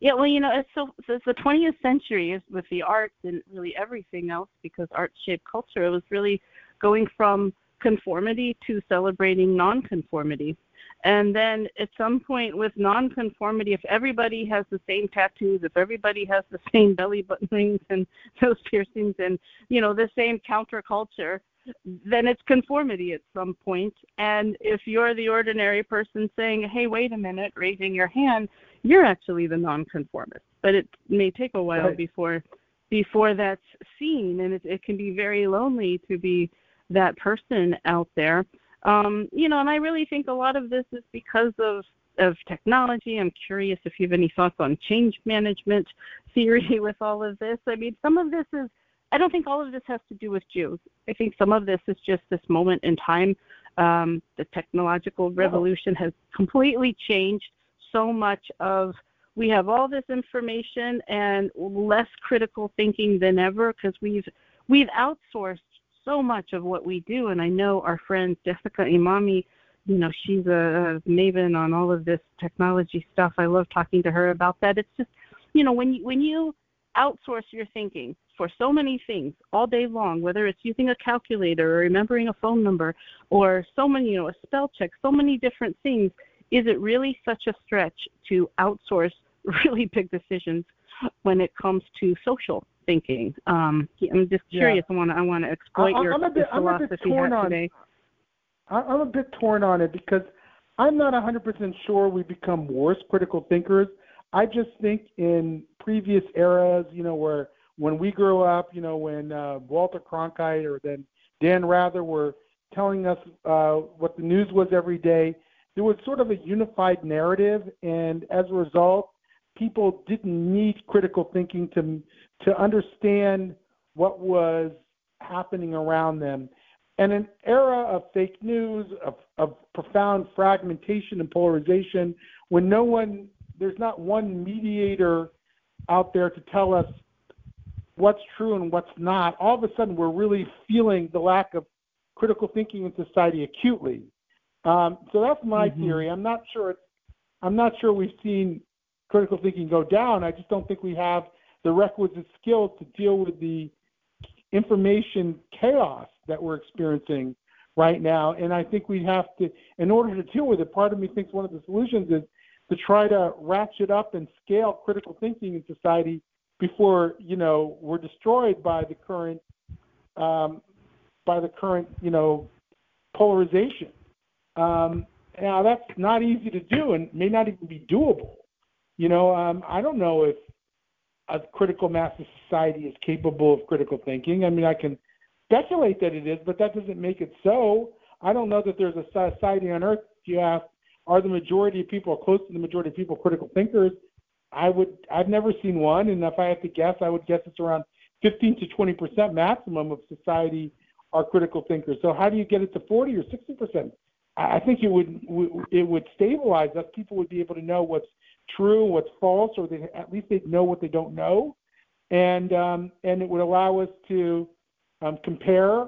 Yeah, well, you know, it's so, so it's the 20th century is with the arts and really everything else because art shaped culture. It was really going from conformity to celebrating nonconformity. And then at some point with nonconformity, if everybody has the same tattoos, if everybody has the [LAUGHS] same belly button rings and those piercings and, you know, the same counterculture, then it's conformity at some point. And if you're the ordinary person saying, hey, wait a minute, raising your hand, you're actually the nonconformist. But it may take a while right. before before that's seen, and it, it can be very lonely to be that person out there. Um, you know, and I really think a lot of this is because of of technology. I'm curious if you have any thoughts on change management theory [LAUGHS] with all of this. I mean, some of this is I don't think all of this has to do with Jews. I think some of this is just this moment in time. Um, the technological revolution has completely changed so much of we have all this information and less critical thinking than ever because we've we've outsourced so much of what we do. And I know our friend Jessica Imami, you know, she's a, a maven on all of this technology stuff. I love talking to her about that. It's just, you know, when you, when you outsource your thinking for so many things all day long, whether it's using a calculator or remembering a phone number or so many, you know, a spell check, so many different things, is it really such a stretch to outsource [LAUGHS] really big decisions when it comes to social thinking. Um, I'm just curious. Yeah. I want to I want to exploit I, your I'm a bit, philosophy I'm a bit torn on, today. I'm a bit torn on it because I'm not 100% sure we become worse critical thinkers. I just think in previous eras, you know, where when we grew up, you know, when uh, Walter Cronkite or then Dan Rather were telling us uh, what the news was every day, there was sort of a unified narrative, and as a result, people didn't need critical thinking to to understand what was happening around them. And an era of fake news, of, of profound fragmentation and polarization, when no one, there's not one mediator out there to tell us what's true and what's not, all of a sudden we're really feeling the lack of critical thinking in society acutely. Um, so that's my mm-hmm. theory. I'm not sure. I'm not sure we've seen critical thinking go down. I just don't think we have the requisite skills to deal with the information chaos that we're experiencing right now. And I think we have to, in order to deal with it, part of me thinks one of the solutions is to try to ratchet up and scale critical thinking in society before you know we're destroyed by the current um, by the current you know polarization. Um, now that's not easy to do and may not even be doable. You know, um, I don't know if a critical mass of society is capable of critical thinking. I mean, I can speculate that it is, but that doesn't make it so. I don't know that there's a society on earth. If you ask, are the majority of people, close to the majority of people, critical thinkers? I would. I've never seen one, and if I had to guess, I would guess it's around 15 to 20 percent maximum of society are critical thinkers. So how do you get it to 40 or 60 percent? I think it would it would stabilize us. People would be able to know what's true, what's false, or they at least they know what they don't know, and um, and it would allow us to um, compare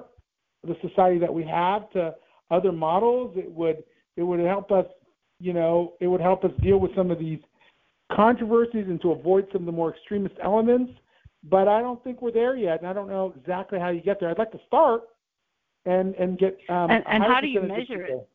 the society that we have to other models. It would it would help us, you know, it would help us deal with some of these controversies and to avoid some of the more extremist elements. But I don't think we're there yet, and I don't know exactly how you get there. I'd like to start and and get. Um, and, and how do you measure it?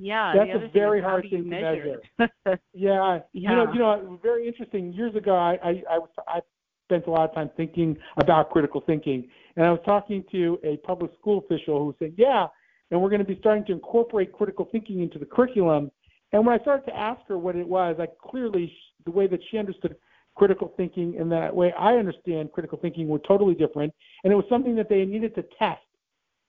Yeah, that's a very hard thing to measure. measure. yeah, [LAUGHS] yeah, you know, you know, very interesting. Years ago, I I I, was I spent a lot of time thinking about critical thinking, and I was talking to a public school official who said, "Yeah, and we're going to be starting to incorporate critical thinking into the curriculum." And when I started to ask her what it was, I clearly the way that she understood critical thinking and that way I understand critical thinking were totally different, and it was something that they needed to test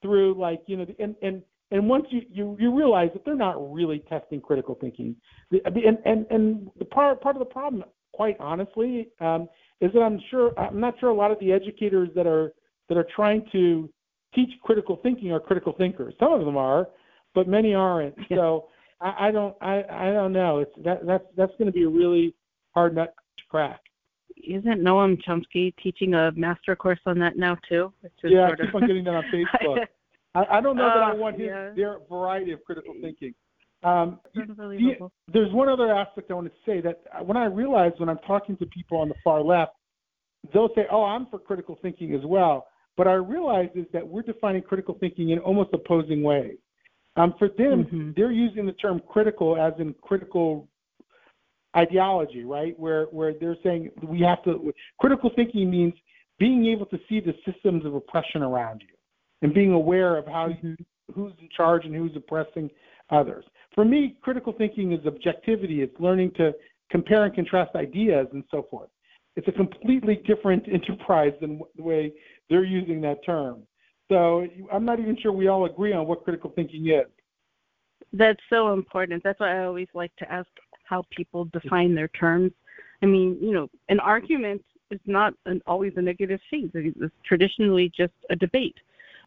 through like you know and and and once you you, you realize that they're not really testing critical thinking, and and and the part part of the problem, quite honestly, um, is that I'm sure I'm not sure a lot of the educators that are that are trying to teach critical thinking are critical thinkers. Some of them are, but many aren't. [LAUGHS] So I, I don't I I don't know. It's that that's that's going to be a really hard nut to crack. Isn't Noam Chomsky teaching a master course on that now too? yeah, I keep of... on getting that on [LAUGHS] Facebook. I, I don't know that I oh, want his yeah. their variety of critical thinking. Um, the, there's one other aspect I want to say that when I realize when I'm talking to people on the far left, they'll say, "Oh, I'm for critical thinking as well." But I realize is that we're defining critical thinking in almost opposing ways. Um, for them, mm-hmm. they're using the term critical as in critical ideology, right? Where where they're saying we have to critical thinking means being able to see the systems of oppression around you and being aware of how you, who's in charge and who's oppressing others. For me, critical thinking is objectivity. It's learning to compare and contrast ideas and so forth. It's a completely different [LAUGHS] enterprise than the way they're using that term. So I'm not even sure we all agree on what critical thinking is. That's so important. That's why I always like to ask how people define their terms. I mean, you know, an argument is not an, always a negative thing. It's traditionally just a debate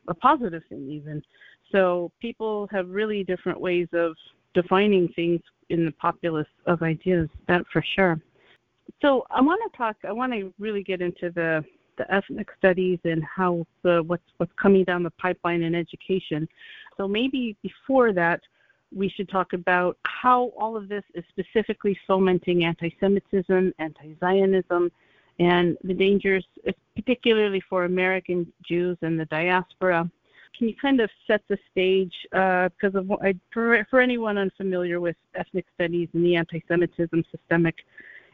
a positive thing even. So people have really different ways of defining things in the populace of ideas, that for sure. So I want to talk. I want to really get into the the ethnic studies and how the what's what's coming down the pipeline in education. So maybe before that, we should talk about how all of this is specifically fomenting anti-Semitism, anti-Zionism, and the dangers, particularly for American Jews and the diaspora. Can you kind of set the stage? Because uh, I, for, for anyone unfamiliar with ethnic studies and the anti-Semitism systemic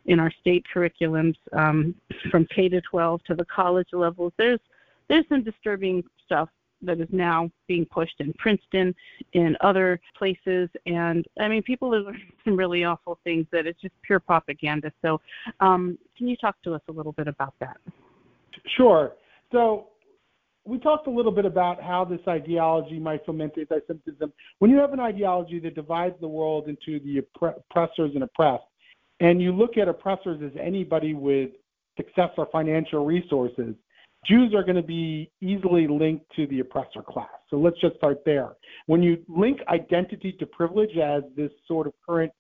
in our state curriculums, um, from K to 12 to the college levels, there's there's some disturbing stuff that is now being pushed in Princeton, in other places, and I mean, people are [LAUGHS] learning some really awful things that it's just pure propaganda. So, um, can you talk to us a little bit about that? Sure. So, we talked a little bit about how this ideology might foment anti-Semitism. When you have an ideology that divides the world into the oppressors and oppressed, and you look at oppressors as anybody with success or financial resources, Jews are going to be easily linked to the oppressor class. So let's just start there. When you link identity to privilege, as this sort of current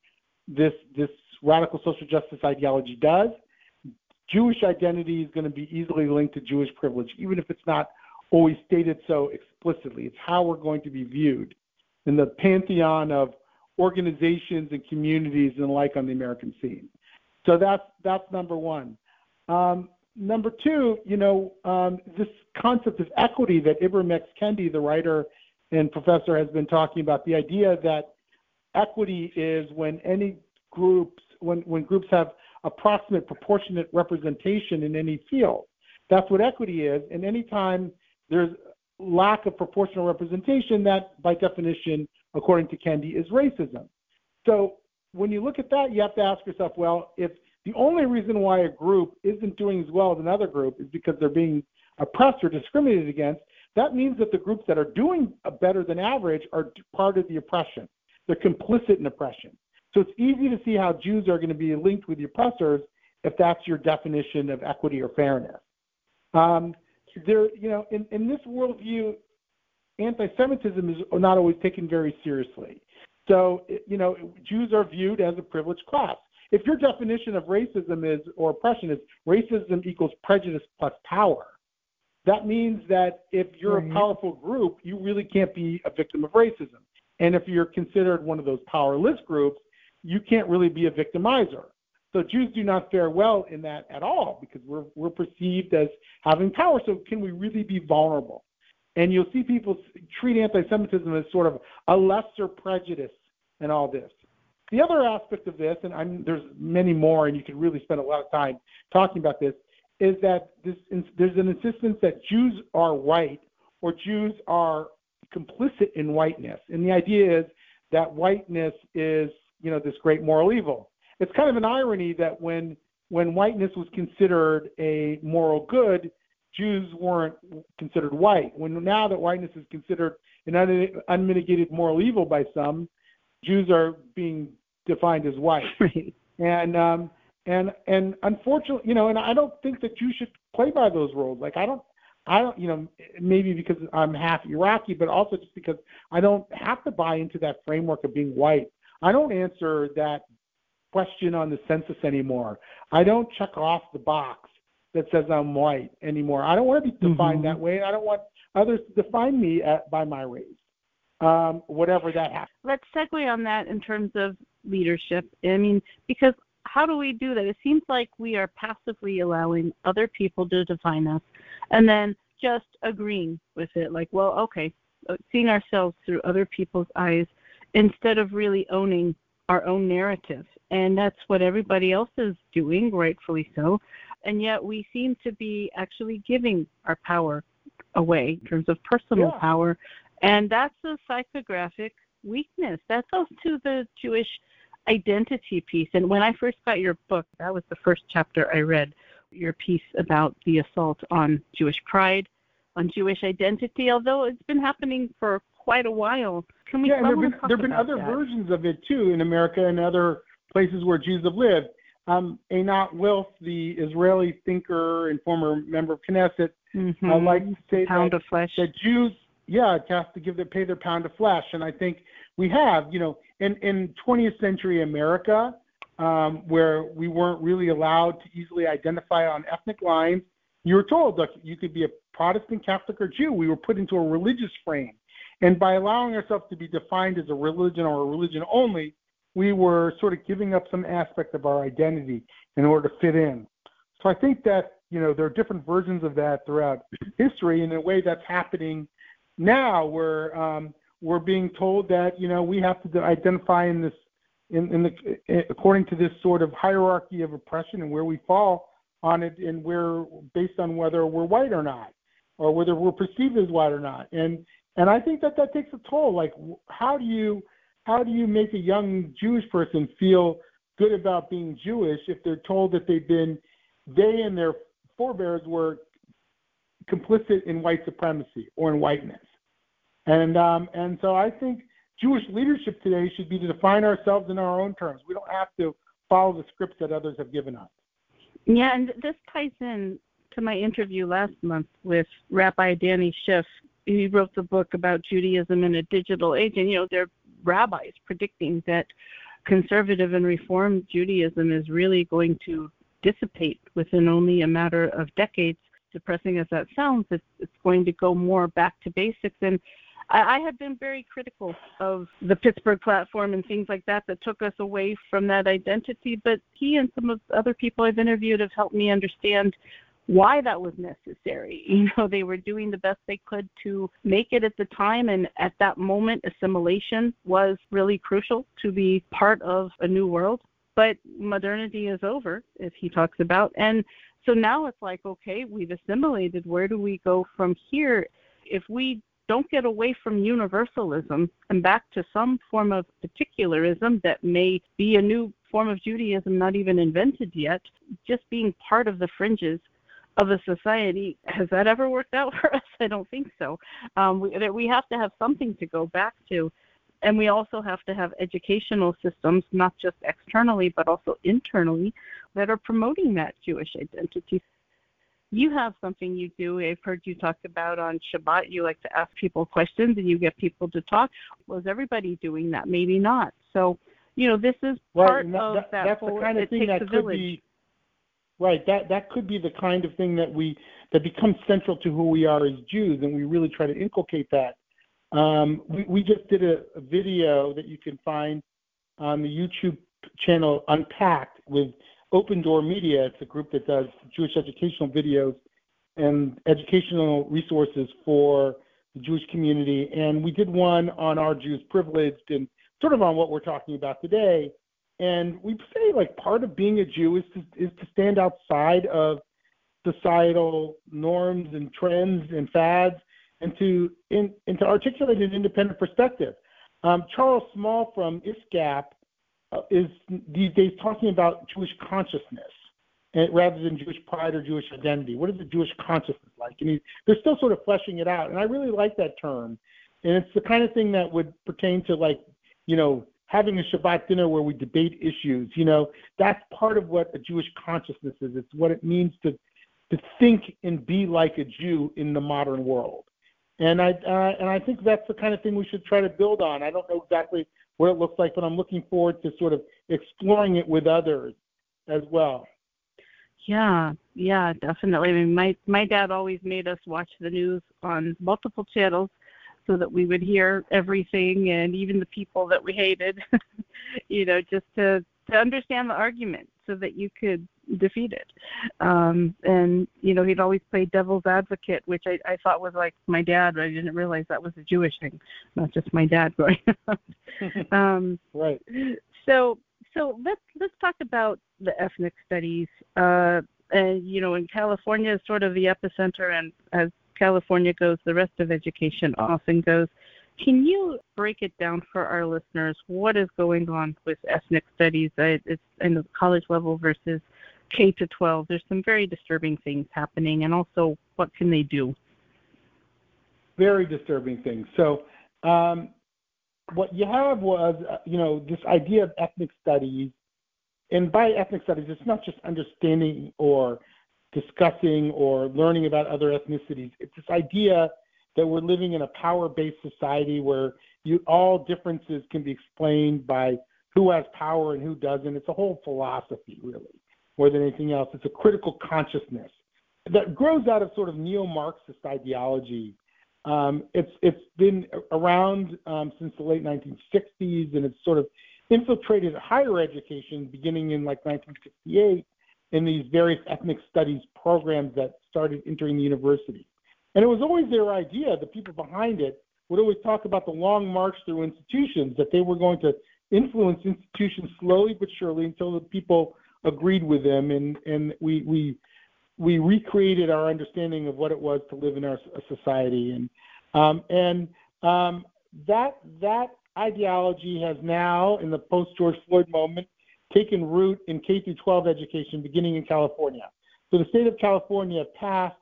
this this radical social justice ideology does, Jewish identity is going to be easily linked to Jewish privilege, even if it's not always stated so explicitly. It's how we're going to be viewed in the pantheon of organizations and communities and the like on the American scene. So that's that's number one. Um, number two, you know, um, this concept of equity that Ibram X. Kendi, the writer and professor, has been talking about, the idea that equity is when any groups, when, when groups have approximate proportionate representation in any field. That's what equity is. And anytime there's lack of proportional representation, that by definition, according to Kendi, is racism. So when you look at that, you have to ask yourself, well, if the only reason why a group isn't doing as well as another group is because they're being oppressed or discriminated against. That means that the groups that are doing better than average are part of the oppression. They're complicit in oppression. So it's easy to see how Jews are going to be linked with the oppressors if that's your definition of equity or fairness. Um, there, you know, in, in this worldview, anti-Semitism is not always taken very seriously. So, you know, Jews are viewed as a privileged class if your definition of racism is or oppression is racism equals prejudice plus power, that means that if you're right. a powerful group, you really can't be a victim of racism. And if you're considered one of those powerless groups, you can't really be a victimizer. So Jews do not fare well in that at all because we're we're perceived as having power. So can we really be vulnerable? And you'll see people treat anti-Semitism as sort of a lesser prejudice in all this. The other aspect of this, and I'm, there's many more, and you could really spend a lot of time talking about this, is that this, there's an insistence that Jews are white or Jews are complicit in whiteness. And the idea is that whiteness is you know this great moral evil. It's kind of an irony that when when whiteness was considered a moral good, Jews weren't considered white. When now that whiteness is considered an un- unmitigated moral evil by some, Jews are being defined as white. [LAUGHS] Right. And um, and and unfortunately, you know, and I don't think that you should play by those rules. Like I don't, I don't, you know, maybe because I'm half Iraqi, but also just because I don't have to buy into that framework of being white. I don't answer that question on the census anymore. I don't check off the box that says I'm white anymore. I don't want to be defined mm-hmm. that way. and I don't want others to define me at, by my race, um, whatever that happens. Let's segue on that in terms of leadership. I mean, because how do we do that? It seems like we are passively allowing other people to define us and then just agreeing with it. Like, well, okay, uh, seeing ourselves through other people's eyes instead of really owning our own narrative. And that's what everybody else is doing, rightfully so. And yet we seem to be actually giving our power away in terms of personal yeah. power. And that's a psychographic weakness. That goes to the Jewish identity piece. And when I first got your book, that was the first chapter I read, your piece about the assault on Jewish pride, on Jewish identity, although it's been happening for quite a while. Can we yeah, and there have been, there have been other that? versions of it too in America and other places where Jews have lived. Um, Einat Wilf, the Israeli thinker and former member of Knesset, mm-hmm. uh, like to say pound that, that Jews, yeah, have to give their pay their pound of flesh, and I think we have, you know, in in 20th century America, um, where we weren't really allowed to easily identify on ethnic lines, you were told that you could be a Protestant, Catholic, or Jew. We were put into a religious frame, and by allowing ourselves to be defined as a religion or a religion only, we were sort of giving up some aspect of our identity in order to fit in. So I think that you know there are different versions of that throughout history, and in a way that's happening now, where um, we're being told that you know we have to identify in this in, in the according to this sort of hierarchy of oppression and where we fall on it, and we're based on whether we're white or not, or whether we're perceived as white or not, and and I think that that takes a toll. Like, how do you how do you make a young Jewish person feel good about being Jewish if they're told that they've been they and their forebears were complicit in white supremacy or in whiteness? And um, and so I think Jewish leadership today should be to define ourselves in our own terms. We don't have to follow the scripts that others have given us. Yeah, and this ties in to my interview last month with Rabbi Danny Schiff. He wrote the book about Judaism in a digital age, and you know there are rabbis predicting that conservative and reform Judaism is really going to dissipate within only a matter of decades. Depressing as that sounds, it's, it's going to go more back to basics. And I, I have been very critical of the Pittsburgh platform and things like that that took us away from that identity. But he and some of the other people I've interviewed have helped me understand why that was necessary. [LAUGHS] You know, they were doing the best they could to make it at the time, and at that moment, assimilation was really crucial to be part of a new world. But modernity is over, as he talks about. And so now it's like, okay, we've assimilated. Where do we go from here? If we don't get away from universalism and back to some form of particularism that may be a new form of Judaism not even invented yet, just being part of the fringes of a society. Has that ever worked out [LAUGHS] for us? I don't think so. Um, we, we have to have something to go back to. And we also have to have educational systems, not just externally, but also internally, that are promoting that Jewish identity you have something you do. I've heard you talk about on Shabbat. You like to ask people questions and you get people to talk. Was everybody doing that? Maybe not. So, you know, this is part that, of that, that. That's whole, the kind of thing that could be. Right. That that could be the kind of thing that we that becomes central to who we are as Jews, and we really try to inculcate that. Um, we, we just did a, a video that you can find on the YouTube channel Unpacked with OpenDor Media, it's a group that does Jewish educational videos and educational resources for the Jewish community. And we did one on our Jews privileged and sort of on what we're talking about today. And we say like part of being a Jew is to, is to stand outside of societal norms and trends and fads and to in, and to articulate an independent perspective. Um, Charles Small from ISGAP uh, is these days talking about Jewish consciousness rather than Jewish pride or Jewish identity. What is the Jewish consciousness like? And he, they're still sort of fleshing it out, and I really like that term. And it's the kind of thing that would pertain to like, you know, having a Shabbat dinner where we debate issues. You know, that's part of what a Jewish consciousness is. It's what it means to to think and be like a Jew in the modern world. And I uh, and I think that's the kind of thing we should try to build on. I don't know exactly what it looks like, but I'm looking forward to sort of exploring it with others as well. Yeah, yeah, definitely. I mean, my my dad always made us watch the news on multiple channels so that we would hear everything and even the people that we hated, [LAUGHS] you know, just to to understand the argument so that you could defeat it. Um, and you know, he'd always play devil's advocate, which I, I thought was like my dad, but I didn't realize that was a Jewish thing, not just my dad growing [LAUGHS] up. [LAUGHS] um, right. So so let's let's talk about the ethnic studies. Uh, and you know, in California is sort of the epicenter, and as California goes, the rest of education often goes. Can you break it down for our listeners? What is going on with ethnic studies? It's in the college level versus K to 12. There's some very disturbing things happening, and also what can they do? Very disturbing things. So, um, what you have was, uh, you know, this idea of ethnic studies, and by ethnic studies, it's not just understanding or discussing or learning about other ethnicities. It's this idea that we're living in a power-based society where you, all differences can be explained by who has power and who doesn't. It's a whole philosophy, really, more than anything else. It's a critical consciousness that grows out of sort of neo-Marxist ideology. Um, it's it's been around um, since the late 1960s, and it's sort of infiltrated higher education beginning in like 1968 in these various ethnic studies programs that started entering the university. And it was always their idea, the people behind it would always talk about the long march through institutions, that they were going to influence institutions slowly but surely until the people agreed with them and, and we, we, we recreated our understanding of what it was to live in our society. And, um, and um, that, that ideology has now, in the post George Floyd moment, taken root in K through 12 education beginning in California. So the state of California passed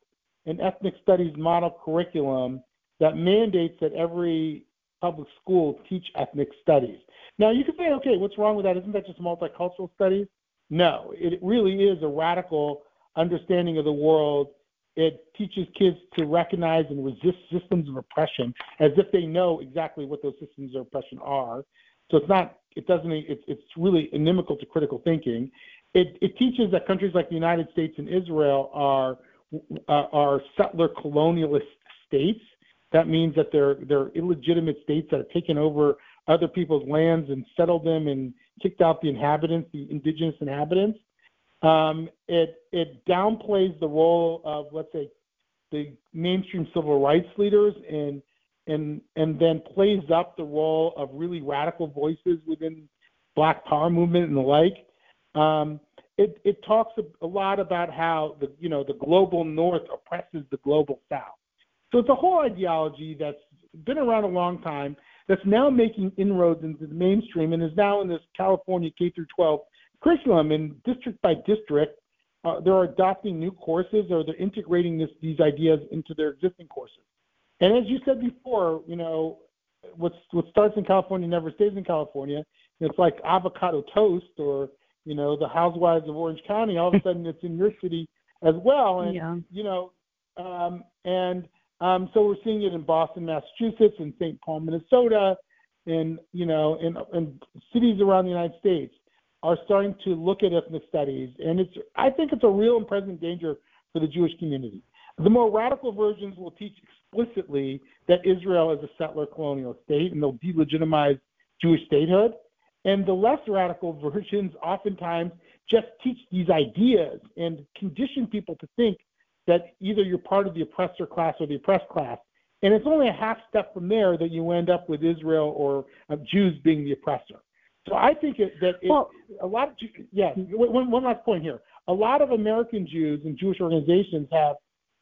an ethnic studies model curriculum that mandates that every public school teach ethnic studies. Now you can say, okay, what's wrong with that? Isn't that just multicultural studies? No, it really is a radical understanding of the world. It teaches kids to recognize and resist systems of oppression as if they know exactly what those systems of oppression are. So it's not, it doesn't, it's, it's really inimical to critical thinking. It, it teaches that countries like the United States and Israel are, uh, are settler colonialist states. That means that they're, they're illegitimate states that have taken over other people's lands and settled them and kicked out the inhabitants, the indigenous inhabitants. Um, it, it downplays the role of, let's say, the mainstream civil rights leaders and and and then plays up the role of really radical voices within Black Power movement and the like. Um, it, it talks a, a lot about how the you know the global North oppresses the global South. So it's a whole ideology that's been around a long time that's now making inroads into the mainstream and is now in this California K through 12 curriculum. And district by district, uh, they're adopting new courses or they're integrating this, these ideas into their existing courses. And as you said before, you know, what's, what starts in California never stays in California. It's like avocado toast or, you know, the housewives of Orange County. All of a sudden it's in your city as well. And, [LAUGHS] yeah. you know, um, and um, so we're seeing it in Boston, Massachusetts, and St. Paul, Minnesota, and, you know, in, in cities around the United States are starting to look at ethnic studies. And it's, I think it's a real and present danger for the Jewish community. The more radical versions will teach explicitly that Israel is a settler colonial state and they'll delegitimize Jewish statehood. And the less radical versions oftentimes just teach these ideas and condition people to think that either you're part of the oppressor class or the oppressed class. And it's only a half step from there that you end up with Israel or uh, Jews being the oppressor. So I think it, that it, well, a lot of yeah. One, one last point here. A lot of American Jews and Jewish organizations have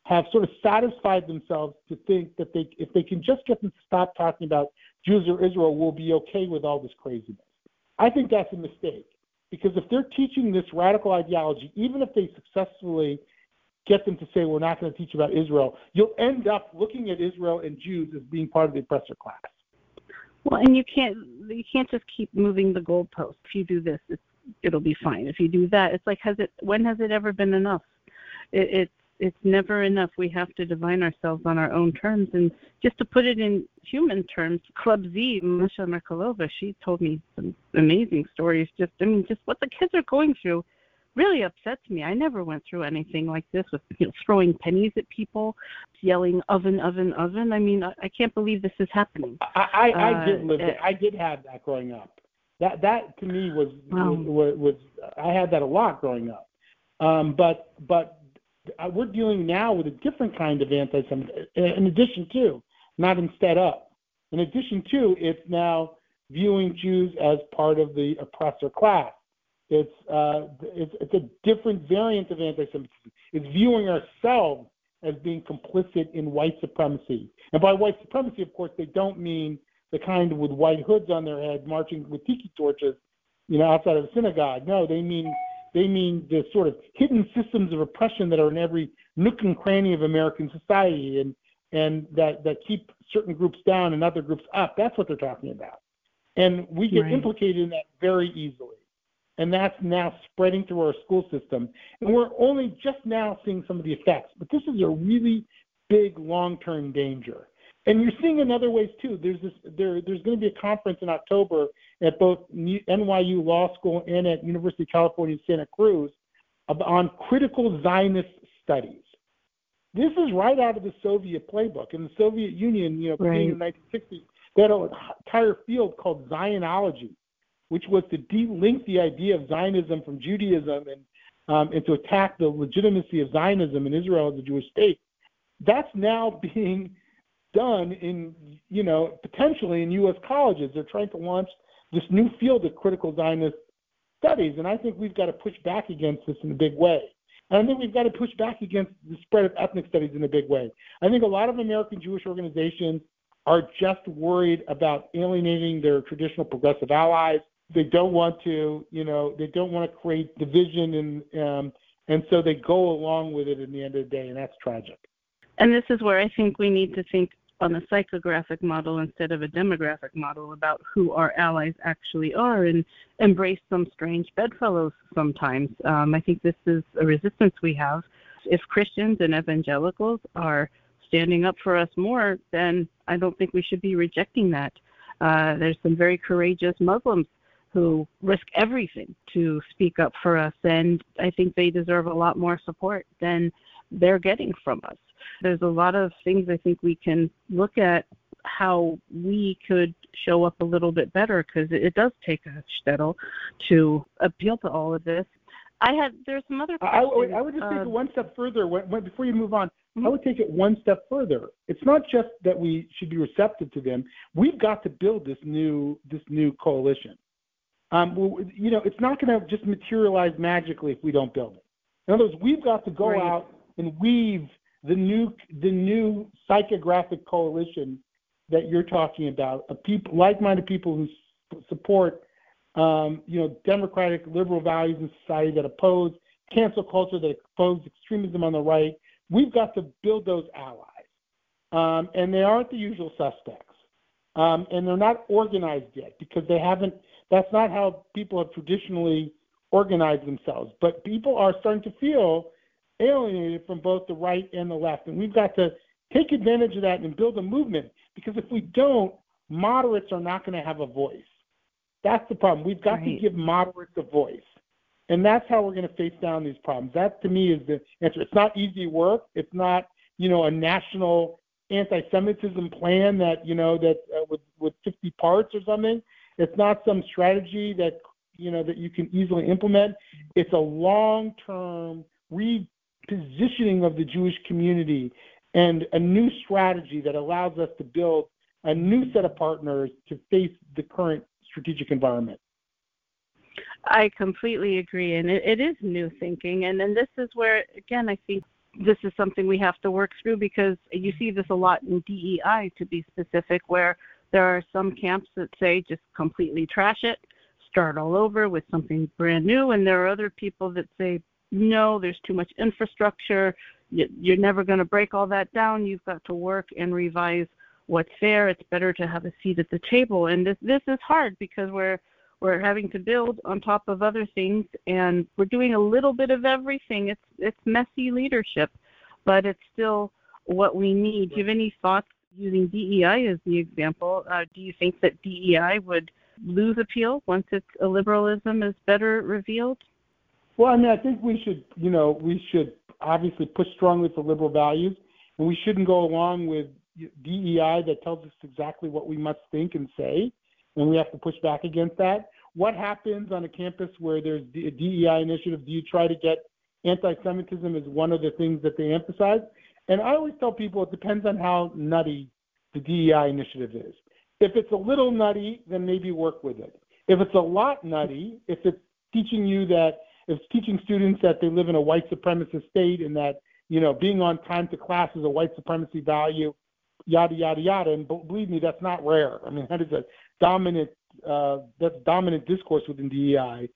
have sort of satisfied themselves to think that they, if they can just get them to stop talking about Jews or Israel, we'll be okay with all this craziness. I think that's a mistake because if they're teaching this radical ideology, even if they successfully get them to say we're not going to teach about Israel, you'll end up looking at Israel and Jews as being part of the oppressor class. Well, and you can't you can't just keep moving the goalpost. If you do this, it's, it'll be fine. If you do that, it's like has it when has it ever been enough? It, it's it's never enough. We have to define ourselves on our own terms. And just to put it in human terms, Club Z, Masha Merkulova, she told me some amazing stories. Just I mean, just what the kids are going through really upsets me. I never went through anything like this with you know, throwing pennies at people, yelling oven, oven, oven. I mean, I, I can't believe this is happening. I, I, I did live. Uh, I did have that growing up. That that to me was wow. was, was I had that a lot growing up. Um, but but uh, we're dealing now with a different kind of anti-Semitism. In addition to, not instead of. In addition to, it's now viewing Jews as part of the oppressor class. It's, uh, it's, it's a different variant of anti-Semitism. It's viewing ourselves as being complicit in white supremacy. And by white supremacy, of course, they don't mean the kind with white hoods on their head marching with tiki torches, you know, outside of a synagogue. No, they mean they mean the sort of hidden systems of oppression that are in every nook and cranny of American society, and and that that keep certain groups down and other groups up. That's what they're talking about, and we get right. implicated in that very easily and that's now spreading through our school system. And we're only just now seeing some of the effects, but this is a really big long-term danger. And you're seeing in other ways too. There's this there there's going to be a conference in October at both NYU Law School and at University of California Santa Cruz on critical Zionist studies. This is right out of the Soviet playbook. In the Soviet Union, you know, right. in the 1960s, they had an entire field called Zionology, which was to de-link the idea of Zionism from Judaism and um, and to attack the legitimacy of Zionism in Israel as a Jewish state. That's now [LAUGHS] being done in you know potentially in U.S. colleges. They're trying to launch this new field of critical Zionist studies, and I think we've got to push back against this in a big way. And I think we've got to push back against the spread of ethnic studies in a big way. I think a lot of American Jewish organizations are just worried about alienating their traditional progressive allies they don't want to, you know, they don't want to create division and um, and so they go along with it in the end of the day, and that's tragic. And this is where I think we need to think on a psychographic model instead of a demographic model about who our allies actually are and embrace some strange bedfellows sometimes. Um, I think this is a resistance we have. If Christians and evangelicals are standing up for us more, then I don't think we should be rejecting that. Uh, there's some very courageous Muslims who risk everything to speak up for us, and I think they deserve a lot more support than they're getting from us. There's a lot of things I think we can look at how we could show up a little bit better because it does take a shtetl to appeal to all of this. I had there's some other. I, I, would just take it one step further. When, when, before you move on, mm-hmm. I would take it one step further. It's not just that we should be receptive to them. We've got to build this new this new coalition. Um, you know, it's not going to just materialize magically if we don't build it. In other words, we've got to go right. out and weave the new the new psychographic coalition that you're talking about, of people like-minded people who support um, you know democratic liberal values in society that oppose cancel culture, that oppose extremism on the right. We've got to build those allies, um, and they aren't the usual suspects, um, and they're not organized yet because they haven't that's not how people have traditionally organized themselves. But people are starting to feel alienated from both the right and the left. And we've got to take advantage of that and build a movement because if we don't, moderates are not going to have a voice. That's the problem. We've got right. to give moderates a voice. And that's how we're going to face down these problems. That to me is the answer. It's not easy work. It's not, you know, a national anti-Semitism plan that, you know, that uh, with, with 50 parts or something. It's not some strategy that you know that you can easily implement. It's a long-term repositioning of the Jewish community and a new strategy that allows us to build a new set of partners to face the current strategic environment. I completely agree, and it, it is new thinking, and then this is where again I think this is something we have to work through because you see this a lot in DEI to be specific, where there are some camps that say just completely trash it. start all over with something brand new. And there are other people that say, no, there's too much infrastructure. You're never going to break all that down. You've got to work and revise what's there. It's better to have a seat at the table. And this this is hard because we're we're having to build on top of other things, and we're doing a little bit of everything. It's it's messy leadership, but it's still what we need. Do you have any thoughts using DEI as the example? Uh, do you think that DEI would lose appeal once its liberalism is better revealed? Well, I mean, I think we should, you know, we should obviously push strongly for liberal values, and we shouldn't go along with DEI that tells us exactly what we must think and say, and we have to push back against that. What happens on a campus where there's a DEI initiative? Do you try to get anti-Semitism as one of the things that they emphasize? And I always tell people it depends on how nutty the DEI initiative is. If it's a little nutty, then maybe work with it. If it's a lot nutty, if it's teaching you that is teaching students that they live in a white supremacist state and that you know being on time to class is a white supremacy value, yada yada yada. And believe me, that's not rare. I mean, that is a dominant uh, that's dominant discourse within DEI.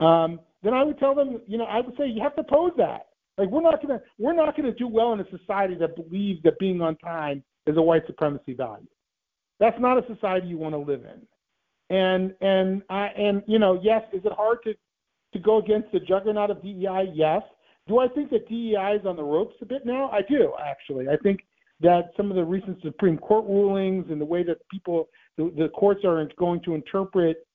Um, then I would tell them, you know, I would say you have to pose that. Like we're not gonna we're not gonna do well in a society that believes that being on time is a white supremacy value. That's not a society you want to live in. And and I and you know, yes, is it hard to to go against the juggernaut of DEI? Yes. Do I think that DEI is on the ropes a bit now? I do, actually. I think that some of the recent Supreme Court rulings and the way that people, the, the courts are going to interpret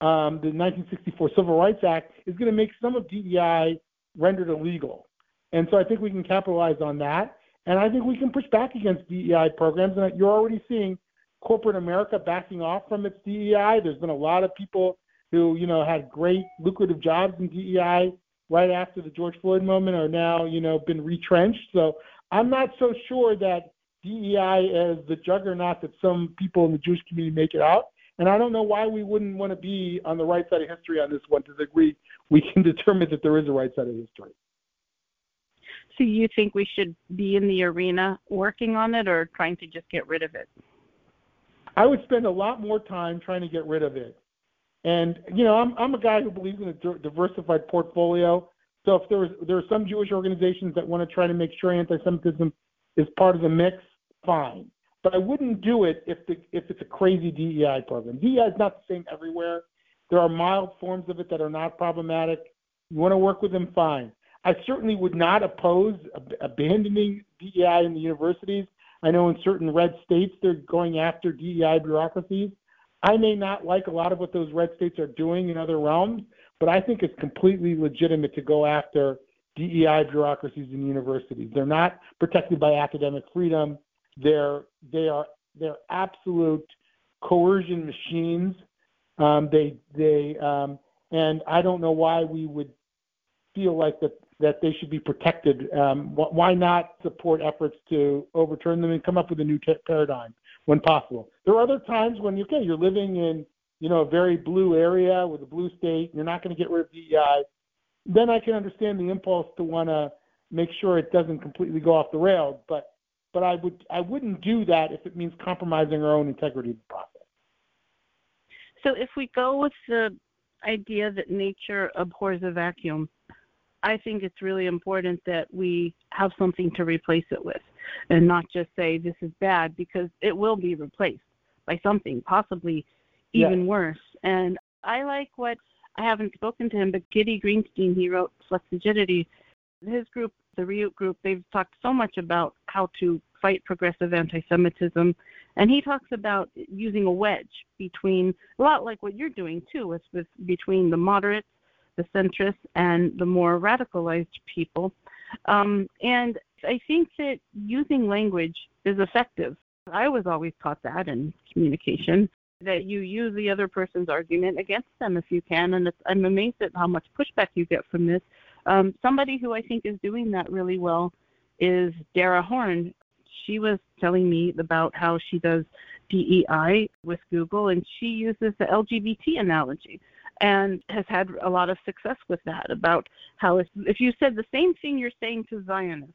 um, the 1964 Civil Rights Act is going to make some of DEI rendered illegal. And so I think we can capitalize on that. And I think we can push back against DEI programs. And you're already seeing corporate America backing off from its DEI. There's been a lot of people who you know had great lucrative jobs in DEI right after the George Floyd moment are now you know been retrenched. So I'm not so sure that DEI is the juggernaut that some people in the Jewish community make it out. And I don't know why we wouldn't want to be on the right side of history on this one to the degree we can [LAUGHS] determine that there is a right side of history. So you think we should be in the arena working on it or trying to just get rid of it? I would spend a lot more time trying to get rid of it. And you know, I'm I'm a guy who believes in a diversified portfolio. So if there's there are some Jewish organizations that want to try to make sure anti-Semitism is part of the mix, fine. But I wouldn't do it if the if it's a crazy DEI program. DEI is not the same everywhere. There are mild forms of it that are not problematic. You want to work with them, fine. I certainly would not oppose ab- abandoning DEI in the universities. I know in certain red states they're going after DEI bureaucracies. I may not like a lot of what those red states are doing in other realms, but I think it's completely legitimate to go after DEI bureaucracies in universities. They're not protected by academic freedom. They're they are they're absolute coercion machines. Um, they they um, and I don't know why we would feel like that that they should be protected. Um, why not support efforts to overturn them and come up with a new t- paradigm? when possible. There are other times when you okay, you're living in you know a very blue area with a blue state, you're not going to get rid of DEI. Then I can understand the impulse to want to make sure it doesn't completely go off the rails. But but I would I wouldn't do that if it means compromising our own integrity in the process. So if we go with the idea that nature abhors a vacuum, I think it's really important that we have something to replace it with and not just say this is bad because it will be replaced by something possibly even worse. And I like what I haven't spoken to him, but Gidi Grinstein, he wrote Flexigidity. His group, the Reut group, they've talked so much about how to fight progressive anti-Semitism, and he talks about using a wedge between a lot like what you're doing too, with, with between the moderates, the centrists, and the more radicalized people. Um, and I think that using language is effective. I was always taught that in communication that you use the other person's argument against them if you can, and I'm amazed at how much pushback you get from this. Um, somebody who I think is doing that really well is Dara Horn. She was telling me about how she does DEI with Google, and she uses the LGBT analogy and has had a lot of success with that about how if, if you said the same thing you're saying to Zionists,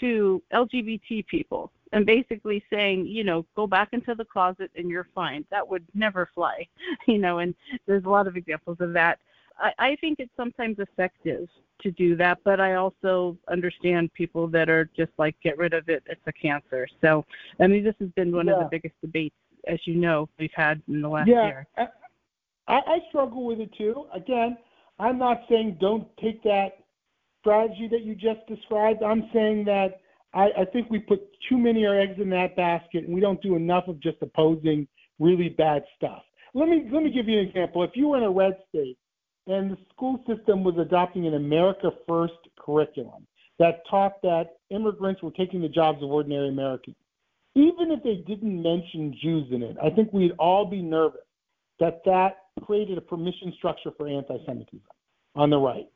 to LGBT people and basically saying, you know, go back into the closet and you're fine. That would never fly, [LAUGHS] you know, and there's a lot of examples of that. I, I think it's sometimes effective to do that, but I also understand people that are just like, get rid of it, it's a cancer. So, I mean, this has been one yeah. of the biggest debates, as you know, we've had in the last yeah, year. I, I struggle with it too. Again, I'm not saying don't take that strategy that you just described. I'm saying that I, I think we put too many our eggs in that basket, and we don't do enough of just opposing really bad stuff. Let me let me give you an example. If you were in a red state and the school system was adopting an America First curriculum that taught that immigrants were taking the jobs of ordinary Americans, even if they didn't mention Jews in it, I think we'd all be nervous that that created a permission structure for anti-Semitism on the right.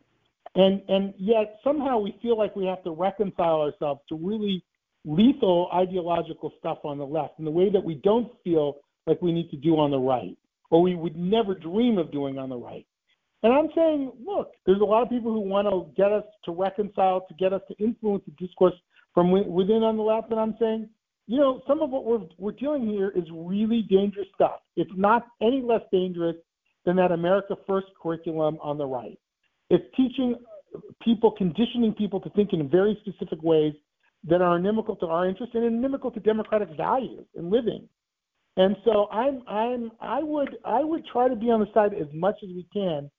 And and yet somehow we feel like we have to reconcile ourselves to really lethal ideological stuff on the left in the way that we don't feel like we need to do on the right, or we would never dream of doing on the right. And I'm saying, look, there's a lot of people who want to get us to reconcile, to get us to influence the discourse from within on the left. And I'm saying, you know, some of what we're we're dealing here is really dangerous stuff. It's not any less dangerous than that America First curriculum on the right. It's teaching people, conditioning people to think in very specific ways that are inimical to our interests and inimical to democratic values and living. And so I'm, I'm, I would, I would try to be on the side as much as we can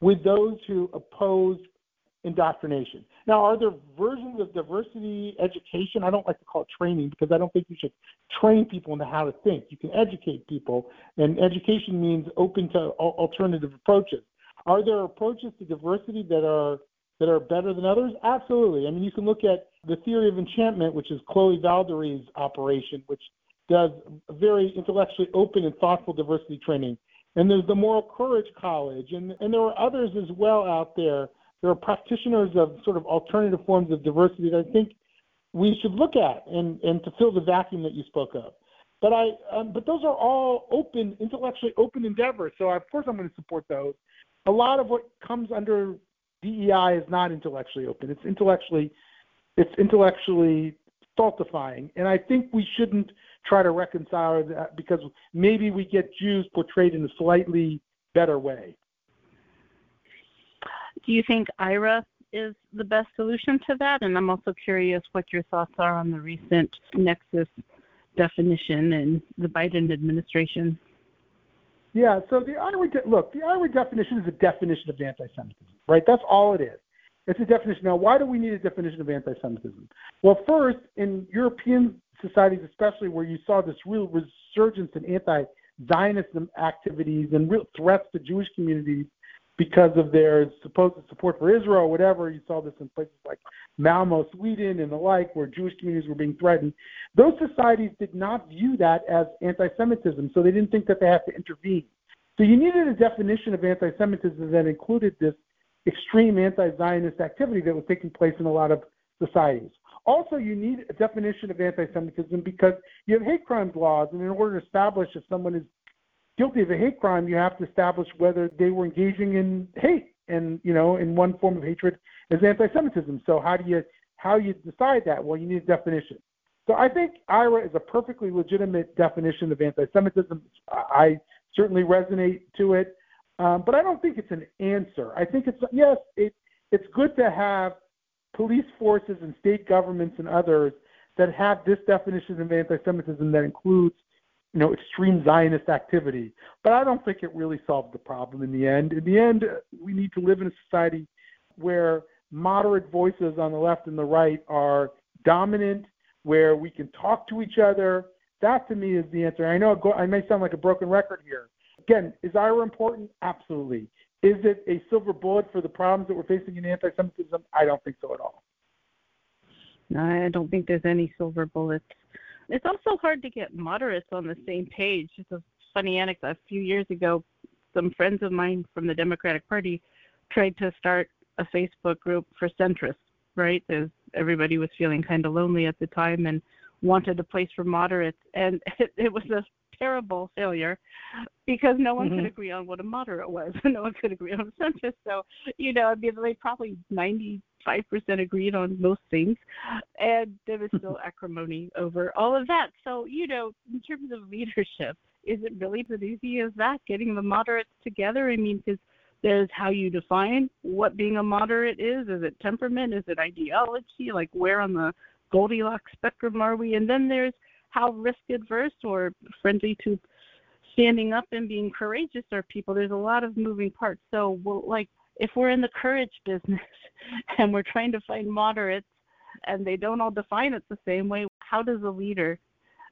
with those who oppose indoctrination. Now, are there versions of diversity education? I don't like to call it training because I don't think you should train people into how to think. You can educate people, and education means open to alternative approaches. Are there approaches to diversity that are that are better than others? Absolutely. I mean, you can look at the theory of enchantment, which is Chloe Valdary's operation, which does very intellectually open and thoughtful diversity training. And there's the Moral Courage College, and, and there are others as well out there. There are practitioners of sort of alternative forms of diversity that I think we should look at and, and to fill the vacuum that you spoke of. But I, um, but those are all open, intellectually open endeavors. So of course I'm going to support those a lot of what comes under DEI is not intellectually open. It's intellectually it's intellectually stultifying, and I think we shouldn't try to reconcile that because maybe we get Jews portrayed in a slightly better way. Do you think IHRA is the best solution to that? And I'm also curious what your thoughts are on the recent Nexus definition in the Biden administration. Yeah, so the IHRA, look, the IHRA definition is a definition of anti-Semitism, right? That's all it is. It's a definition. Now, why do we need a definition of anti-Semitism? Well, first, in European societies, especially where you saw this real resurgence in anti-Zionism activities and real threats to Jewish communities because of their supposed support for Israel whatever. You saw this in places like Malmo, Sweden, and the like, where Jewish communities were being threatened. Those societies did not view that as anti Semitism, so they didn't think that they had to intervene. So you needed a definition of anti Semitism that included this extreme anti Zionist activity that was taking place in a lot of societies. Also, you need a definition of anti Semitism because you have hate crimes laws, and in order to establish if someone is guilty of a hate crime, you have to establish whether they were engaging in hate and you know in one form of hatred is anti-Semitism. So how do you how you decide that? Well, you need a definition. So I think IHRA is a perfectly legitimate definition of anti-Semitism. I certainly resonate to it, um, but I don't think it's an answer. I think it's yes, it it's good to have police forces and state governments and others that have this definition of anti-Semitism that includes you know, extreme Zionist activity. But I don't think it really solved the problem in the end. In the end, we need to live in a society where moderate voices on the left and the right are dominant, where we can talk to each other. That to me is the answer. I know I may sound like a broken record here. Again, is IHRA important? Absolutely. Is it a silver bullet for the problems that we're facing in anti-Semitism? I don't think so at all. No, I don't think there's any silver bullets. It's also hard to get moderates on the same page. It's a funny anecdote. A few years ago, some friends of mine from the Democratic Party tried to start a Facebook group for centrists, right? As everybody was feeling kind of lonely at the time and wanted a place for moderates, and [LAUGHS] it, it was a terrible failure because no one mm-hmm. could agree on what a moderate was. [LAUGHS] no one could agree on a centrist. So, you know, I mean, they probably 95% five percent agreed on most things, and there was still [LAUGHS] acrimony over all of that. So you know, in terms of leadership, is it really as easy as that? Getting the moderates together? I mean, because there's how you define what being a moderate is. Is it temperament? Is it ideology? Like where on the Goldilocks spectrum are we? And then there's how risk adverse or friendly to standing up and being courageous are people. There's a lot of moving parts. So, we'll, like, if we're in the courage business [LAUGHS] and we're trying to find moderates and they don't all define it the same way, how does a leader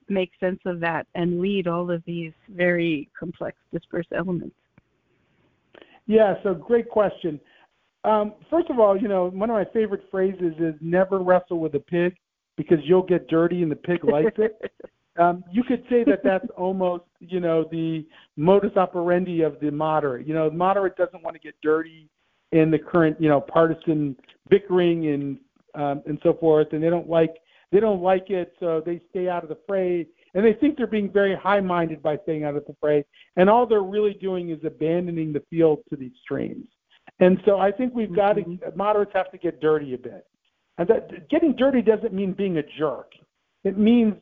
make sense of that and lead all of these very complex, dispersed elements? Yeah, so great question. Um, first of all, you know, one of my favorite phrases is never wrestle with a pig because you'll get dirty and the pig likes it. [LAUGHS] um, you could say that that's almost, you know, the modus operandi of the moderate. You know, the moderate doesn't want to get dirty in the current, you know, partisan bickering and um, and so forth, and they don't like they don't like it, so they stay out of the fray. And they think they're being very high-minded by staying out of the fray, and all they're really doing is abandoning the field to the extremes. And so I think we've got mm-hmm. to moderates have to get dirty a bit. And that getting dirty doesn't mean being a jerk. It means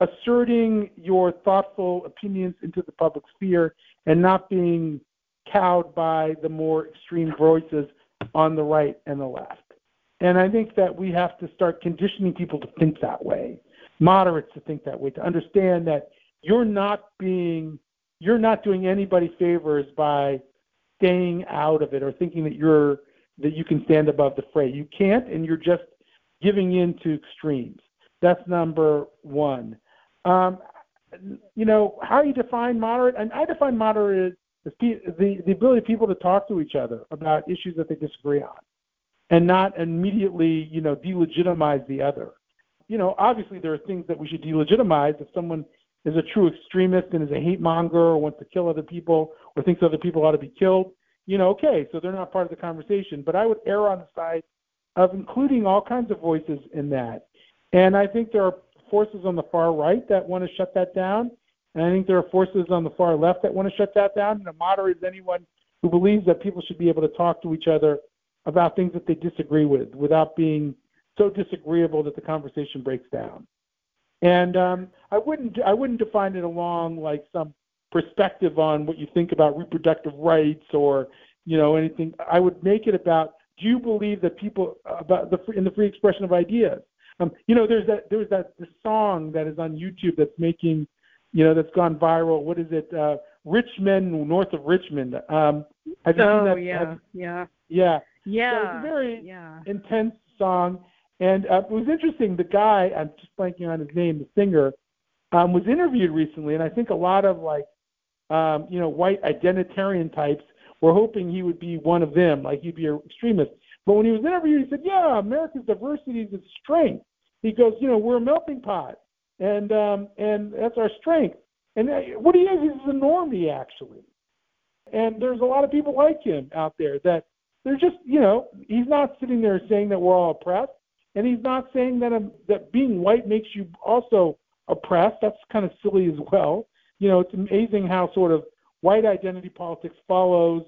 asserting your thoughtful opinions into the public sphere and not being cowed by the more extreme voices on the right and the left. And I think that we have to start conditioning people to think that way, moderates to think that way, to understand that you're not being, you're not doing anybody favors by staying out of it or thinking that you're that you can stand above the fray. You can't, and you're just giving in to extremes. That's number one. Um, you know, how you define moderate, and I define moderate the, the ability of people to talk to each other about issues that they disagree on and not immediately, you know, delegitimize the other. You know, obviously there are things that we should delegitimize if someone is a true extremist and is a hate monger or wants to kill other people or thinks other people ought to be killed. You know, okay, so they're not part of the conversation. But I would err on the side of including all kinds of voices in that. And I think there are forces on the far right that want to shut that down. And I think there are forces on the far left that want to shut that down. And a moderate is anyone who believes that people should be able to talk to each other about things that they disagree with without being so disagreeable that the conversation breaks down. And um, I wouldn't I wouldn't define it along like some perspective on what you think about reproductive rights or you know anything. I would make it about do you believe that people about the in the free expression of ideas? Um, you know, there's that there's that the song that is on YouTube that's making, you know, that's gone viral. What is it? Uh, Rich Men North of Richmond. Um, have you oh, seen that? yeah, have, yeah, yeah, yeah. So it's a very yeah. intense song, and uh, it was interesting. The guy, I'm just blanking on his name, the singer, um, was interviewed recently, and I think a lot of like, um, you know, white identitarian types were hoping he would be one of them, like he'd be an extremist. But when he was interviewed, he said, "Yeah, America's diversity is its strength." He goes, "You know, we're a melting pot, and um, and that's our strength." And uh, what he is, he's a normie actually. And there's a lot of people like him out there that they're just, you know, he's not sitting there saying that we're all oppressed, and he's not saying that um, that being white makes you also oppressed. That's kind of silly as well. You know, it's amazing how sort of white identity politics follows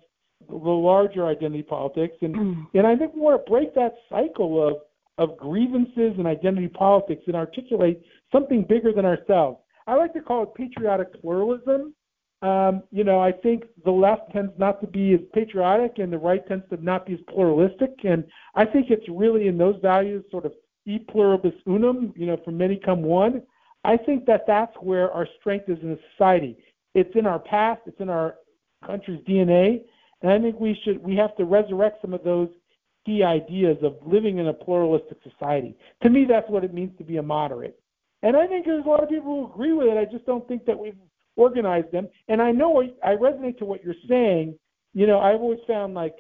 the larger identity politics, and mm. and I think we want to break that cycle of of grievances and identity politics and articulate something bigger than ourselves. I like to call it patriotic pluralism. Um, you know, I think the left tends not to be as patriotic, and the right tends to not be as pluralistic. And I think it's really in those values, sort of e pluribus unum. You know, from many come one. I think that that's where our strength is in a society. It's in our past. It's in our country's DNA. And I think we should we have to resurrect some of those key ideas of living in a pluralistic society. To me, that's what it means to be a moderate. And I think there's a lot of people who agree with it. I just don't think that we've organized them. And I know I resonate to what you're saying. You know, I've always found like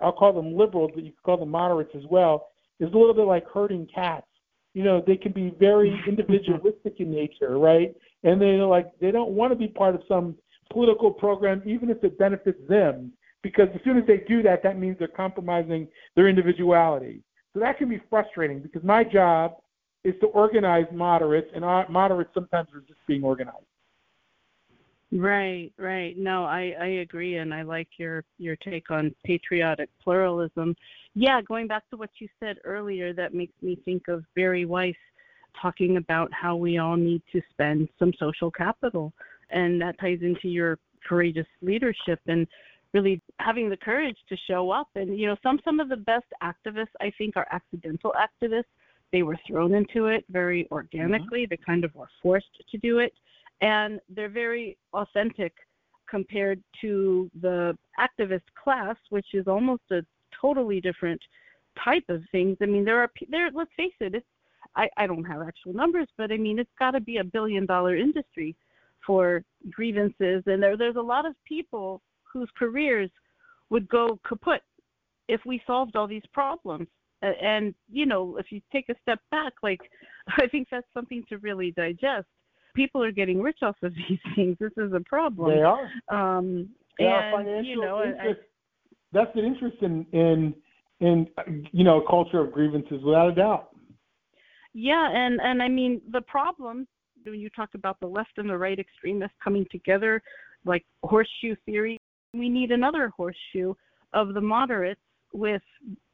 I'll call them liberals, but you could call them moderates as well. Is a little bit like herding cats. You know, they can be very [LAUGHS] individualistic in nature, right? And they like they don't want to be part of some political program, even if it benefits them, because as soon as they do that, that means they're compromising their individuality. So that can be frustrating because my job is to organize moderates, and moderates sometimes are just being organized. Right, right. No, I, I agree, and I like your your take on patriotic pluralism. Yeah, going back to what you said earlier, that makes me think of Bari Weiss talking about how we all need to spend some social capital, and that ties into your courageous leadership and really having the courage to show up. And you know, some some of the best activists I think are accidental activists. They were thrown into it very organically. Mm-hmm. They kind of were forced to do it and they're very authentic compared to the activist class, which is almost a totally different type of things. I mean, there are there. Let's face it. It's I, I don't have actual numbers, but I mean, it's got to be a billion dollar industry for grievances, and there there's a lot of people whose careers would go kaput if we solved all these problems. And you know, if you take a step back, like [LAUGHS] I think that's something to really digest people are getting rich off of [LAUGHS] these things. This is a problem. They are. Um, they and, financial you know, interest. I, that's an interest in in in you know culture of grievances without a doubt. Yeah, and and I mean the problem when you talk about the left and the right extremists coming together, like horseshoe theory, we need another horseshoe of the moderates with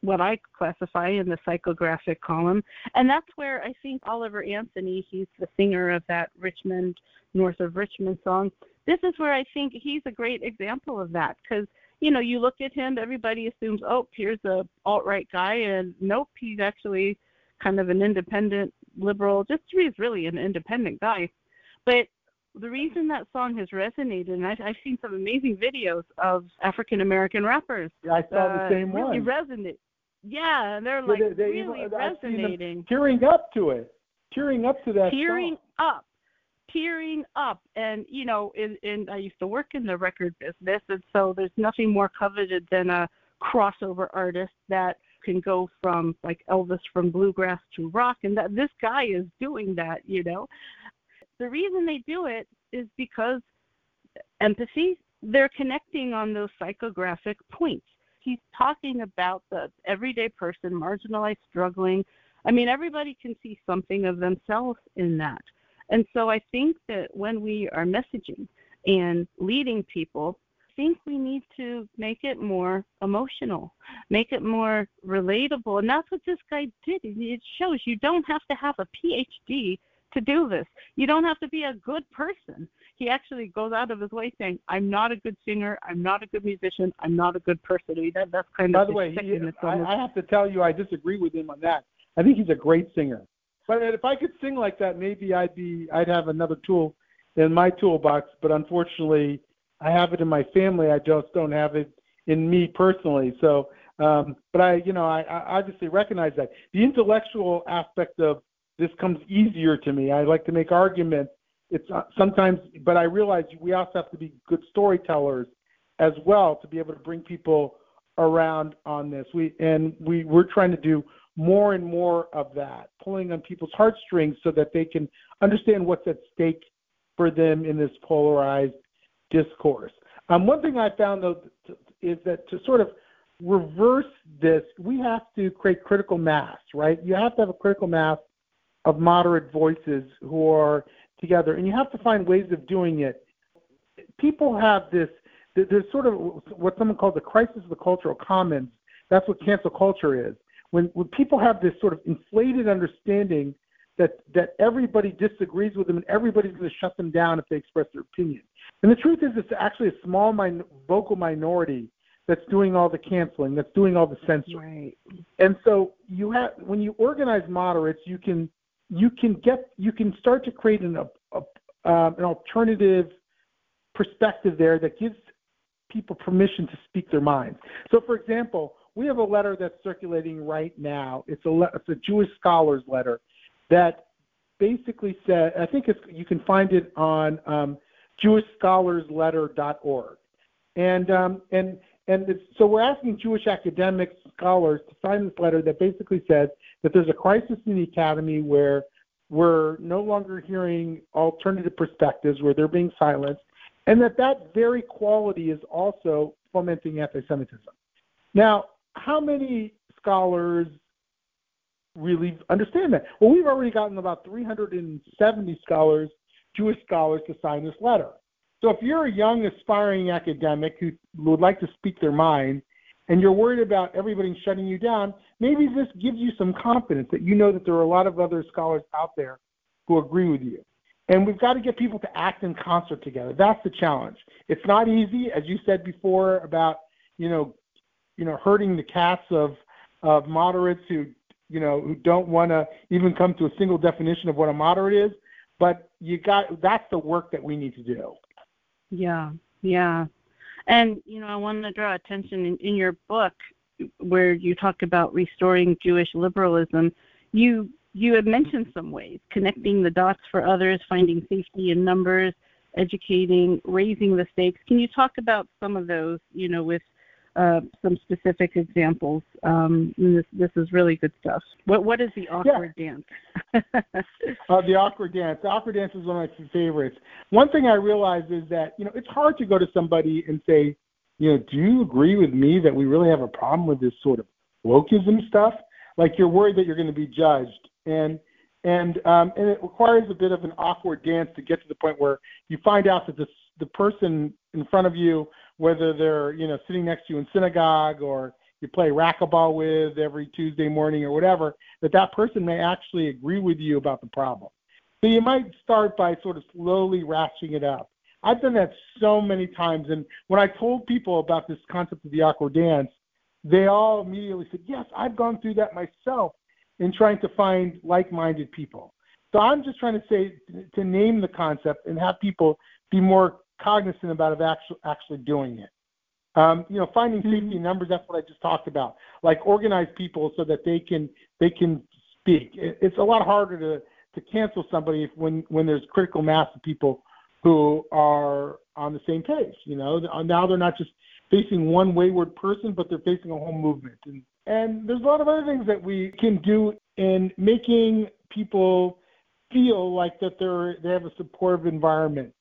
what I classify in the psychographic column. And that's where I think Oliver Anthony, he's the singer of that Richmond, North of Richmond song. This is where I think he's a great example of that because, you know, you look at him, everybody assumes, oh, here's a alt right guy. And nope, he's actually kind of an independent liberal. Just he's really an independent guy. But the reason that song has resonated, and I've, I've seen some amazing videos of African American rappers. Yeah, I saw uh, the same really one. resonate. Yeah, and they're like they, they, really I've resonating. Tearing up to it, tearing up to that. Tearing song. up, tearing up, and you know, in, in I used to work in the record business, and so there's nothing more coveted than a crossover artist that can go from like Elvis from bluegrass to rock, and that this guy is doing that, you know. The reason they do it is because empathy, they're connecting on those psychographic points. He's talking about the everyday person, marginalized, struggling. I mean, everybody can see something of themselves in that. And so I think that when we are messaging and leading people, I think we need to make it more emotional, make it more relatable. And that's what this guy did. It shows you don't have to have a PhD to do this. You don't have to be a good person. He actually goes out of his way saying, "I'm not a good singer. I'm not a good musician. I'm not a good person." That, that's kind By of the way, he. I, I have to tell you, I disagree with him on that. I think he's a great singer. But if I could sing like that, maybe I'd be I'd have another tool in my toolbox. But unfortunately, I have it in my family. I just don't have it in me personally. So, um, but I, you know, I, I obviously recognize that the intellectual aspect of this comes easier to me. I like to make arguments. It's uh, sometimes, but I realize we also have to be good storytellers as well to be able to bring people around on this. We and we we're trying to do more and more of that, pulling on people's heartstrings so that they can understand what's at stake for them in this polarized discourse. Um, one thing I found though is that to sort of reverse this, we have to create critical mass, right? You have to have a critical mass of moderate voices who are together, and you have to find ways of doing it. People have this. There's sort of what someone calls the crisis of the cultural commons. That's what cancel culture is. When when people have this sort of inflated understanding that that everybody disagrees with them and everybody's going to shut them down if they express their opinion. And the truth is, it's actually a small min- vocal minority that's doing all the canceling, that's doing all the censoring. Right. And so you have when you organize moderates, you can you can get you can start to create an, a, a, um, an alternative perspective there that gives people permission to speak their minds. So, for example, we have a letter that's circulating right now. It's a it's a Jewish scholars letter that basically said I think it's you can find it on um, JewishScholarsLetter.org, and um, and and so we're asking Jewish academics, scholars to sign this letter that basically says that there's a crisis in the academy where we're no longer hearing alternative perspectives, where they're being silenced, and that that very quality is also fomenting anti-Semitism. Now, how many scholars really understand that? Well, we've already gotten about 370 scholars, Jewish scholars, to sign this letter. So if you're a young aspiring academic who would like to speak their mind and you're worried about everybody shutting you down, maybe this gives you some confidence that you know that there are a lot of other scholars out there who agree with you. And we've got to get people to act in concert together. That's the challenge. It's not easy, as you said before about you know, you know, hurting the cats of of moderates who you know who don't want to even come to a single definition of what a moderate is. But you got that's the work that we need to do. Yeah, yeah, and you know, I want to draw attention in, in your book where you talk about restoring Jewish liberalism. You you had mentioned some ways connecting the dots for others, finding safety in numbers, educating, raising the stakes. Can you talk about some of those? You know, with uh, some specific examples. Um, this, this is really good stuff. What what is the awkward yeah. dance? [LAUGHS] uh, the awkward dance. The awkward dance is one of my favorites. One thing I realized is that you know it's hard to go to somebody and say, you know, do you agree with me that we really have a problem with this sort of wokeism stuff? Like you're worried that you're going to be judged, and and um, and it requires a bit of an awkward dance to get to the point where you find out that this the person in front of you whether they're you know sitting next to you in synagogue or you play racquetball with every Tuesday morning or whatever, that that person may actually agree with you about the problem. So you might start by sort of slowly ratcheting it up. I've done that so many times, and when I told people about this concept of the awkward dance, they all immediately said, "Yes, I've gone through that myself in trying to find like-minded people." So I'm just trying to say to name the concept and have people be more cognizant about of actually actually doing it. Um, you know, finding mm-hmm. safety numbers. That's what I just talked about. Like organize people so that they can they can speak. It's a lot harder to to cancel somebody if, when when there's critical mass of people who are on the same page. You know, now they're not just facing one wayward person, but they're facing a whole movement. And and there's a lot of other things that we can do in making people feel like that they're they have a supportive environment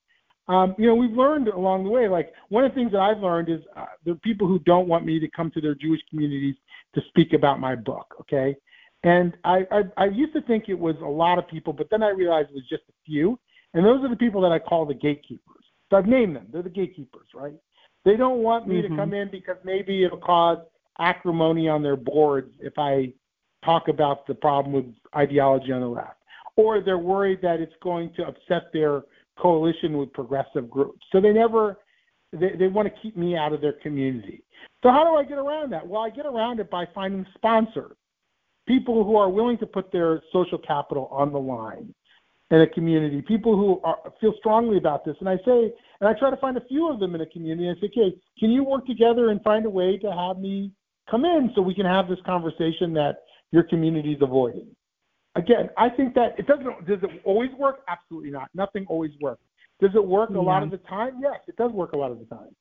um, you know, we've learned along the way. Like one of the things that I've learned is uh, there are people who don't want me to come to their Jewish communities to speak about my book. Okay, and I, I I used to think it was a lot of people, but then I realized it was just a few, and those are the people that I call the gatekeepers. So I've named them. They're the gatekeepers, right? They don't want me mm-hmm. to come in because maybe it'll cause acrimony on their boards if I talk about the problem with ideology on the left, or they're worried that it's going to upset their coalition with progressive groups. So they never they, they want to keep me out of their community. So how do I get around that? Well, I get around it by finding sponsors, people who are willing to put their social capital on the line in a community, people who are, feel strongly about this. And I say, and I try to find a few of them in a community. I say, okay, can you work together and find a way to have me come in so we can have this conversation that your community is avoiding? Again, I think that it doesn't. Does it always work? Absolutely not. Nothing always works. Does it work a lot of the time? Yes, it does work a lot of the time.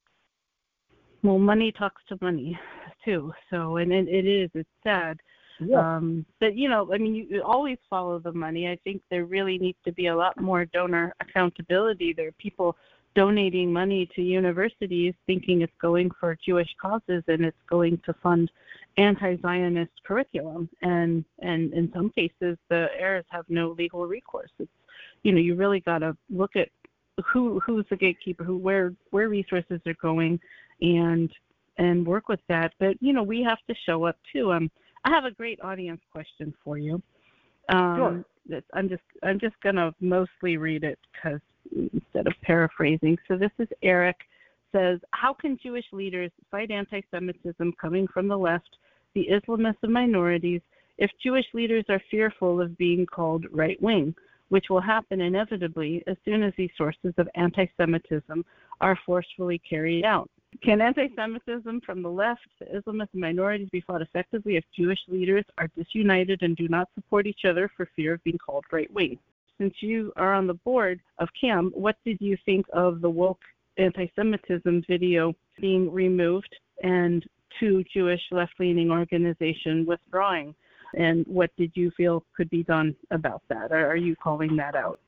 Well, money talks to money too. So, and it, it is. It's sad. Yeah. Um, but you know, I mean, you, you always follow the money. I think there really needs to be a lot more donor accountability. There are people donating money to universities thinking it's going for Jewish causes and it's going to fund anti-Zionist curriculum. And and in some cases, the heirs have no legal recourse. It's you know you really got to look at who who's the gatekeeper, who where where resources are going, and and work with that. But you know we have to show up too. Um, I have a great audience question for you. Um, sure. I'm just I'm just gonna mostly read it because instead of paraphrasing. So this is Eric says, How can Jewish leaders fight anti Semitism coming from the left, the Islamists minorities, if Jewish leaders are fearful of being called right wing, which will happen inevitably as soon as these sources of anti Semitism are forcefully carried out? Can anti Semitism from the left, the Islamists, and minorities be fought effectively if Jewish leaders are disunited and do not support each other for fear of being called right wing? Since you are on the board of CAM, what did you think of the woke anti-Semitism video being removed and two Jewish left-leaning organization withdrawing? And what did you feel could be done about that? Are you calling that out?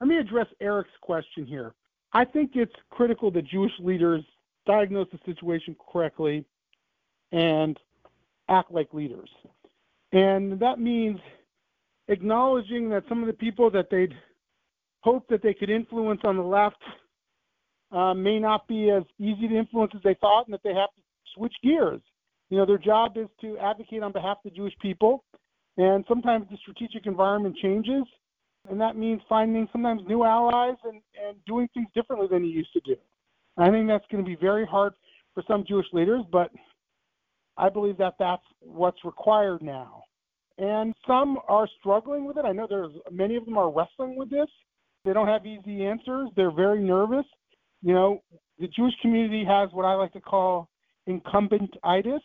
Let me address Eric's question here. I think it's critical that Jewish leaders diagnose the situation correctly and act like leaders. And that means acknowledging that some of the people that they'd hoped that they could influence on the left uh, may not be as easy to influence as they thought, and that they have to switch gears. You know, their job is to advocate on behalf of the Jewish people, and sometimes the strategic environment changes, and that means finding sometimes new allies and, and doing things differently than you used to do. I think that's going to be very hard for some Jewish leaders, but I believe that that's what's required now. And some are struggling with it. I know there's many of them are wrestling with this. They don't have easy answers. They're very nervous. You know, the Jewish community has what I like to call incumbentitis.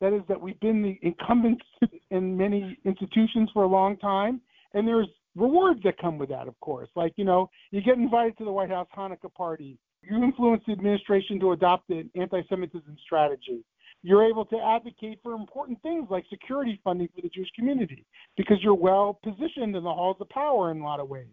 That is that we've been the incumbents in many institutions for a long time, and there's rewards that come with that, of course. Like, you know, you get invited to the White House Hanukkah party. You influence the administration to adopt an anti Semitism strategy. You're able to advocate for important things like security funding for the Jewish community because you're well positioned in the halls of power in a lot of ways.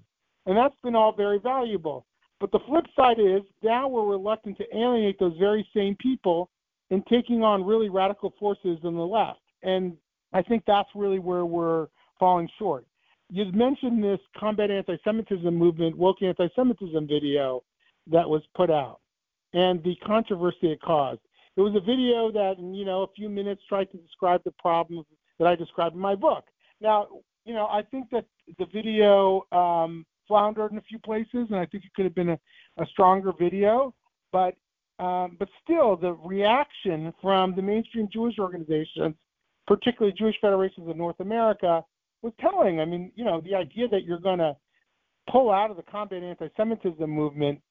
And that's been all very valuable. But the flip side is now we're reluctant to alienate those very same people in taking on really radical forces on the left. And I think that's really where we're falling short. You've mentioned this combat anti-Semitism movement, woke anti-Semitism video that was put out, and the controversy it caused. It was a video that, in you know, a few minutes tried to describe the problems that I described in my book. Now, you know, I think that the video um, floundered in a few places, and I think it could have been a, a stronger video. But um, but still, the reaction from the mainstream Jewish organizations, particularly Jewish federations of North America, was telling. I mean, you know, the idea that you're going to pull out of the combat anti-Semitism movement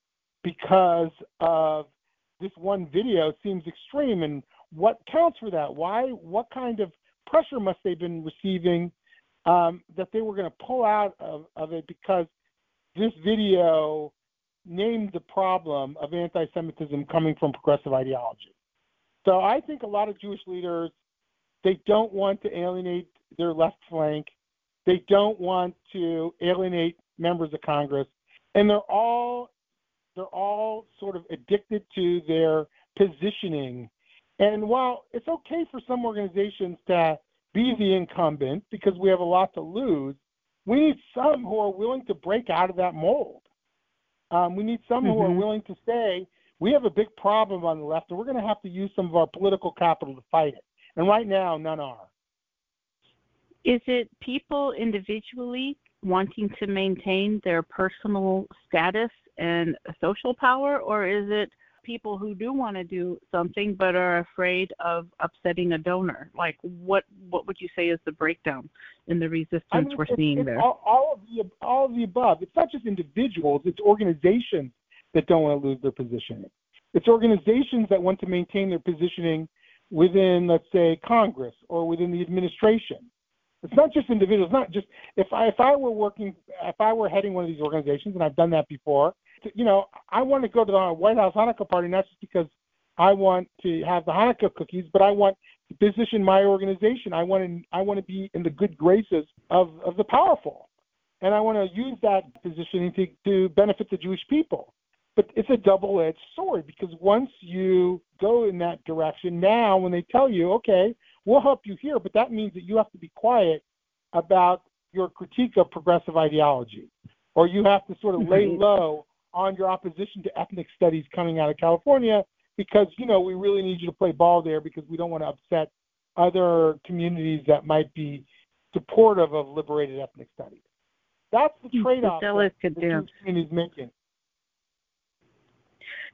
because of this one video seems extreme. And what counts for that? Why? What kind of pressure must they have been receiving um, that they were going to pull out of, of it because this video named the problem of anti-Semitism coming from progressive ideology. So I think a lot of Jewish leaders they don't want to alienate their left flank. They don't want to alienate members of Congress, and they're all they're all sort of addicted to their positioning. And while it's okay for some organizations to be the incumbent because we have a lot to lose, we need some who are willing to break out of that mold. Um, we need some mm-hmm. who are mm-hmm. willing to say, we have a big problem on the left, and we're going to have to use some of our political capital to fight it. And right now, none are. Is it people individually wanting to maintain their personal status and social power, or is it people who do want to do something but are afraid of upsetting a donor? Like, what what would you say is the breakdown in the resistance I mean, we're it's, seeing it's there? All, all of the all of the above. It's not just individuals; it's organizations that don't want to lose their positioning. It's organizations that want to maintain their positioning within, let's say, Congress or within the administration. It's not just individuals. Not just if I if I were working if I were heading one of these organizations, and I've done that before you know, I want to go to the White House Hanukkah party not just because I want to have the Hanukkah cookies, but I want to position my organization. I want to I want to be in the good graces of of the powerful, and I want to use that positioning to to benefit the Jewish people. But it's a double-edged sword because once you go in that direction, now when they tell you, okay, we'll help you here, but that means that you have to be quiet about your critique of progressive ideology, or you have to sort of lay [LAUGHS] low on your opposition to ethnic studies coming out of California because, you know, we really need you to play ball there because we don't want to upset other communities that might be supportive of liberated ethnic studies. That's the trade-off that the Jewish community is making.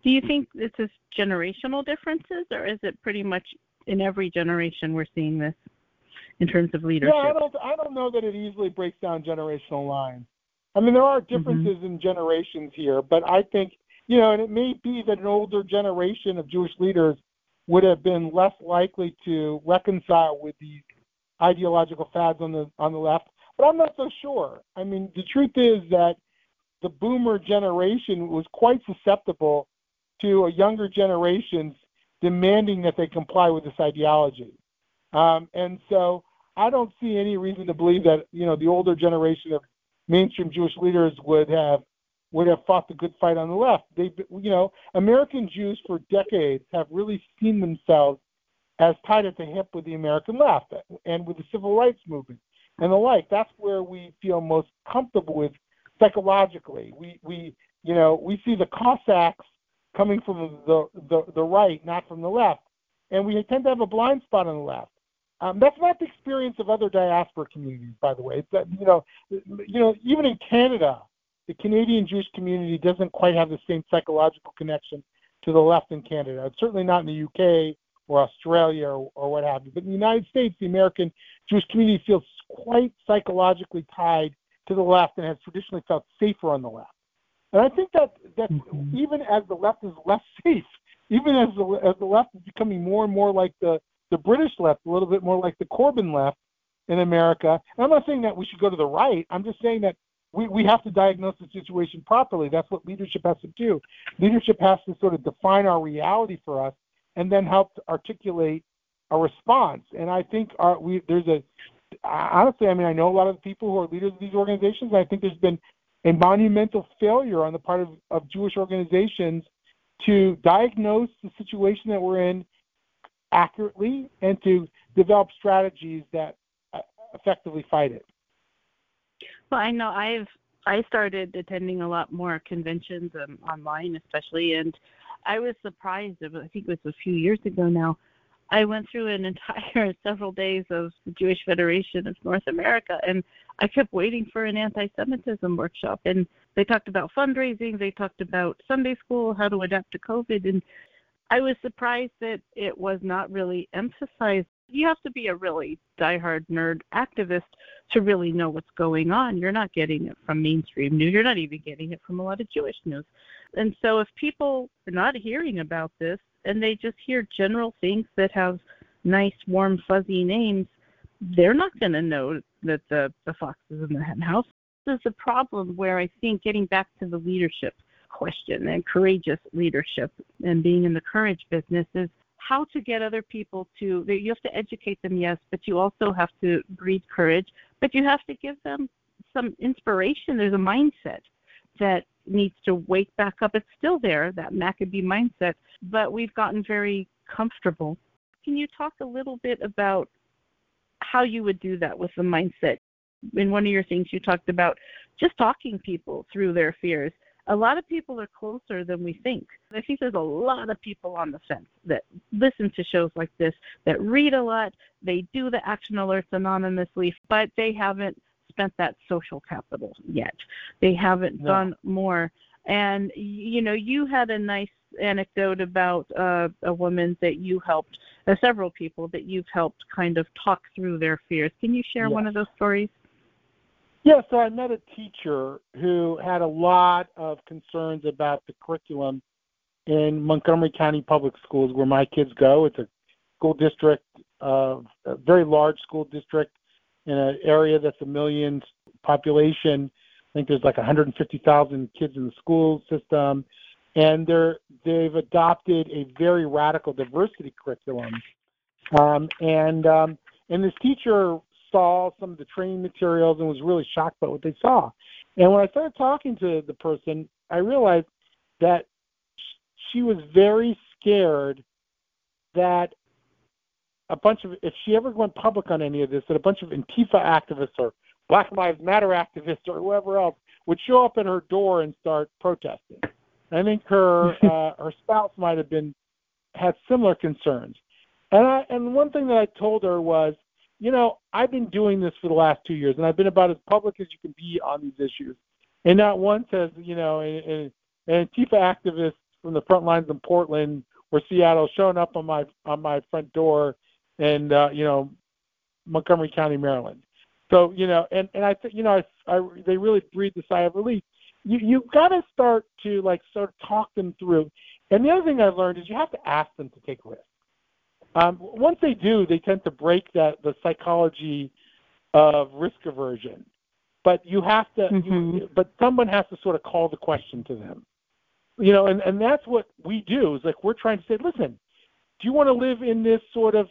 Do you think this is generational differences, or is it pretty much in every generation we're seeing this in terms of leadership? Yeah, I don't. I don't know that it easily breaks down generational lines. I mean, there are mm-hmm. differences mm-hmm. in generations here, but I think, you know, and it may be that an older generation of Jewish leaders would have been less likely to reconcile with these ideological fads on the on the left, but I'm not so sure. I mean, the truth is that the boomer generation was quite susceptible to a younger generation's demanding that they comply with this ideology. Um, and so I don't see any reason to believe that, you know, the older generation of mainstream Jewish leaders would have would have fought the good fight on the left. They, you know, American Jews for decades have really seen themselves as tied at the hip with the American left and with the civil rights movement and the like. That's where we feel most comfortable with psychologically. We, we, you know, we see the Cossacks coming from the, the, the right, not from the left. And we tend to have a blind spot on the left. Um, that's not the experience of other diaspora communities, by the way. You know, you know, even in Canada, the Canadian Jewish community doesn't quite have the same psychological connection to the left in Canada. It's certainly not in the UK or Australia or, or what have you. But in the United States, the American Jewish community feels quite psychologically tied to the left and has traditionally felt safer on the left. And I think that that mm-hmm. even as the left is less [LAUGHS] safe, even as the as the left is becoming more and more like the the British left, a little bit more like the Corbyn left in America. And I'm not saying that we should go to the right. I'm just saying that we, we have to diagnose the situation properly. That's what leadership has to do. Leadership has to sort of define our reality for us and then help to articulate a response. And I think our, we, there's a honestly, I mean, I know a lot of the people who are leaders of these organizations. I think there's been a monumental failure on the part of, of Jewish organizations to diagnose the situation that we're in accurately and to develop strategies that uh, effectively fight it. Well, I know I've I started attending a lot more conventions um, online, especially, and I was surprised. I think it was a few years ago now. I went through an entire [LAUGHS] several days of the Jewish Federation of North America, and I kept waiting for an anti-Semitism workshop. And they talked about fundraising, they talked about Sunday school, how to adapt to COVID, and I was surprised that it was not really emphasized. You have to be a really diehard nerd activist to really know what's going on. You're not getting it from mainstream news. You're not even getting it from a lot of Jewish news. And so if people are not hearing about this and they just hear general things that have nice, warm, fuzzy names, they're not going to know that the, the fox is in the hen house. There's a problem where I think getting back to the leadership question and courageous leadership and being in the courage business is how to get other people to you have to educate them yes but you also have to breed courage but you have to give them some inspiration there's a mindset that needs to wake back up. It's still there that maccabee mindset but we've gotten very comfortable. Can you talk a little bit about how you would do that with the mindset? In one of your things you talked about just talking people through their fears. A lot of people are closer than we think. I think there's a lot of people on the fence that listen to shows like this, that read a lot, they do the action alerts anonymously, but they haven't spent that social capital yet. They haven't no. done more. And you know, you had a nice anecdote about uh, a woman that you helped, uh, several people that you've helped kind of talk through their fears. Can you share yes. one of those stories? Yeah, so I met a teacher who had a lot of concerns about the curriculum in Montgomery County Public Schools, where my kids go. It's a school district, uh, a very large school district in an area that's a million population. I think there's like 150,000 kids in the school system, and they're they've adopted a very radical diversity curriculum. Um, and um, and this teacher saw some of the training materials and was really shocked by what they saw. And when I started talking to the person, I realized that she was very scared that a bunch of if she ever went public on any of this, that a bunch of Antifa activists or Black Lives Matter activists or whoever else would show up at her door and start protesting. I think her [LAUGHS] uh, her spouse might have been had similar concerns. And I and one thing that I told her was, you know, I've been doing this for the last two years, and I've been about as public as you can be on these issues. And not once has, you know, an, an Antifa activist from the front lines in Portland or Seattle shown up on my on my front door, and uh, you know, Montgomery County, Maryland. So you know, and and I think you know, I, I they really breathed a sigh of relief. You you got to start to like sort of talk them through. And the other thing I've learned is you have to ask them to take risks. Um, once they do, they tend to break that the psychology of risk aversion. But you have to, mm-hmm. you, but someone has to sort of call the question to them. You know, and, and that's what we do. Is like we're trying to say, listen, do you want to live in this sort of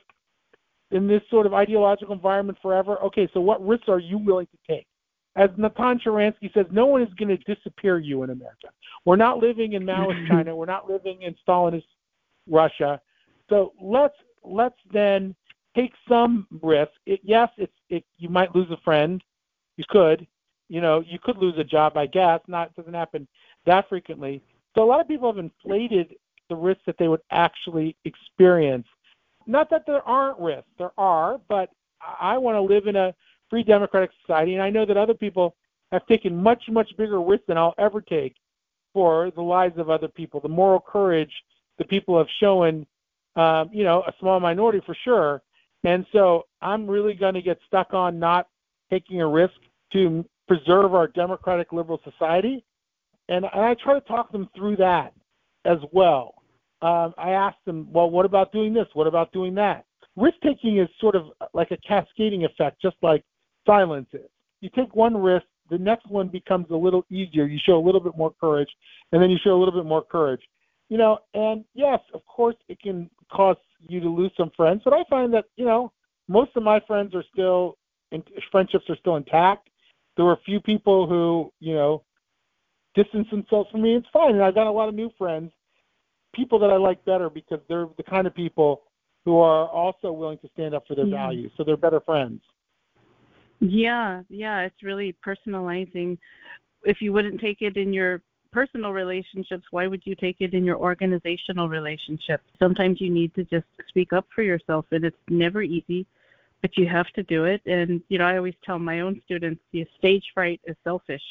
in this sort of ideological environment forever? Okay, so what risks are you willing to take? As Natan Sharansky says, no one is going to disappear you in America. We're not living in Maoist [LAUGHS] China. We're not living in Stalinist Russia. So let's let's then take some risk. It, yes, it's it, you might lose a friend. You could, you know, you could lose a job. I guess not. It doesn't happen that frequently. So a lot of people have inflated the risks that they would actually experience. Not that there aren't risks, there are, but I want to live in a free democratic society, and I know that other people have taken much, much bigger risks than I'll ever take for the lives of other people. The moral courage the people have shown, um, you know, a small minority for sure. And so I'm really going to get stuck on not taking a risk to preserve our democratic liberal society. And, and I try to talk them through that as well. Um, I asked them, well, what about doing this? What about doing that? Risk taking is sort of like a cascading effect, just like silence is. You take one risk, the next one becomes a little easier. You show a little bit more courage, and then you show a little bit more courage. You know, and yes, of course, it can cause you to lose some friends, but I find that you know most of my friends are still, and friendships are still intact. There were a few people who you know distanced themselves from me. It's fine, and I got a lot of new friends, people that I like better because they're the kind of people who are also willing to stand up for their yeah. values. So they're better friends. Yeah, yeah, it's really personalizing. If you wouldn't take it in your personal relationships, why would you take it in your organizational relationships? Sometimes you need to just speak up for yourself, and it's never easy, but you have to do it. And, you know, I always tell my own students the stage fright is selfish.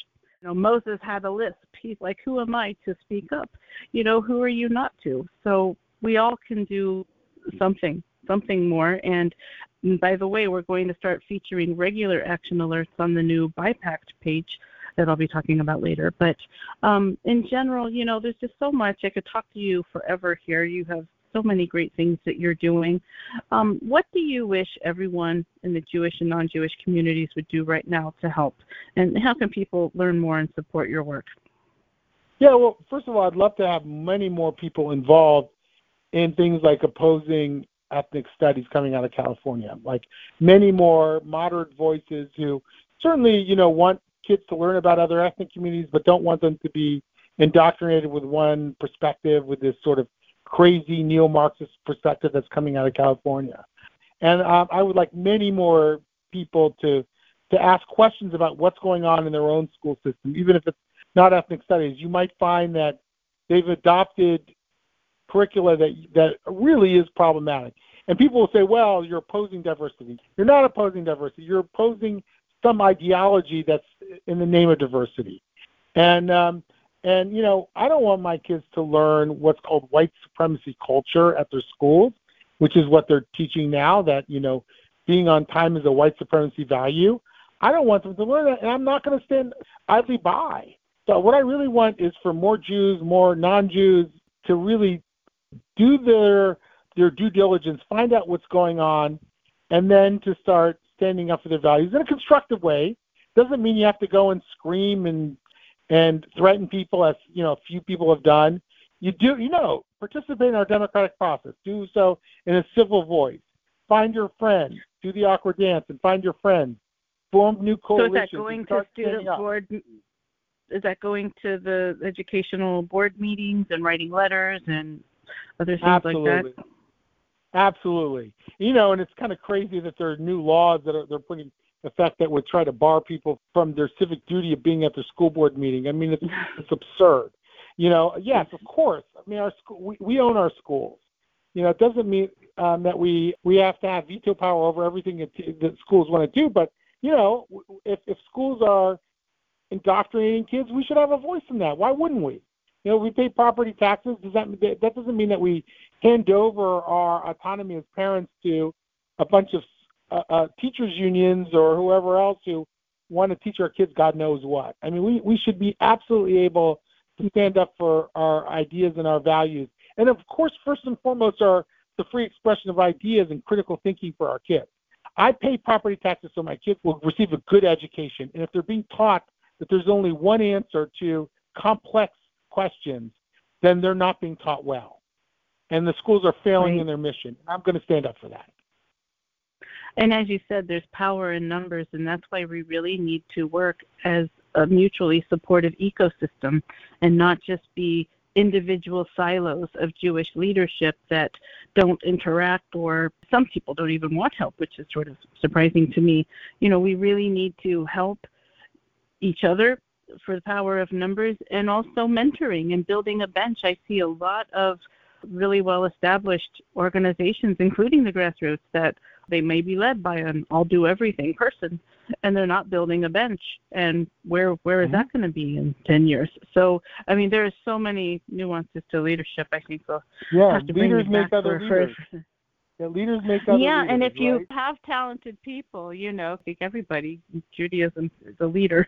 You know, Moses had a lisp. He's like, Who am I to speak up? You know, who are you not to? So we all can do something something more. And by the way, we're going to start featuring regular action alerts on the new BIPAC page that I'll be talking about later. But um, in general, you know, there's just so much. I could talk to you forever here. You have so many great things that you're doing. Um, what do you wish everyone in the Jewish and non Jewish communities would do right now to help? And how can people learn more and support your work? Yeah, well, first of all, I'd love to have many more people involved in things like opposing ethnic studies coming out of California, like many more moderate voices who certainly, you know, want kids to learn about other ethnic communities, but don't want them to be indoctrinated with one perspective, with this sort of crazy neo-Marxist perspective that's coming out of California. And um, I would like many more people to to ask questions about what's going on in their own school system, even if it's not ethnic studies. You might find that they've adopted curricula that that really is problematic. And people will say, "Well, you're opposing diversity." You're not opposing diversity. You're opposing some ideology that's in the name of diversity. And um, and you know, I don't want my kids to learn what's called white supremacy culture at their schools, which is what they're teaching now. That you know, being on time is a white supremacy value. I don't want them to learn that, and I'm not going to stand idly by. So what I really want is for more Jews, more non-Jews to really do their their due diligence, find out what's going on, and then to start standing up for their values in a constructive way. Doesn't mean you have to go and scream and and threaten people as you know a few people have done. You do you know participate in our democratic process. Do so in a civil voice. Find your friends. Do the awkward dance and find your friends. Form new coalitions. So is that going to student board? Is that going to the educational board meetings and writing letters and other things Absolutely. like that? Absolutely. You know, and it's kind of crazy that there are new laws that are they're putting effect that would try to bar people from their civic duty of being at their school board meeting. I mean, it's it's absurd. You know, yes, of course. I mean, our school we, we own our schools. You know, it doesn't mean um, that we we have to have veto power over everything that, that schools want to do. But you know, if if schools are indoctrinating kids, we should have a voice in that. Why wouldn't we? You know, we pay property taxes. Does that that doesn't mean that we hand over our autonomy as parents to a bunch of uh, uh, teachers unions or whoever else who want to teach our kids God knows what. I mean, we we should be absolutely able to stand up for our ideas and our values, and of course, first and foremost, are the free expression of ideas and critical thinking for our kids. I pay property taxes so my kids will receive a good education, and if they're being taught that there's only one answer to complex questions, then they're not being taught well and the schools are failing right. in their mission. And I'm going to stand up for that. And as you said, there's power in numbers, and that's why we really need to work as a mutually supportive ecosystem and not just be individual silos of Jewish leadership that don't interact or some people don't even want help, which is sort of surprising to me. You know, we really need to help each other for the power of numbers and also mentoring and building a bench. I see a lot of really well established organizations, including the grassroots, that they may be led by an I'll do everything person and they're not building a bench. And where where is mm-hmm. that going to be in 10 years? So i mean there are so many nuances to leadership i think we'll yeah leaders make other leaders. for, yeah, leaders make other yeah leaders, and if right? you have talented people you know i think everybody judaism is a leader.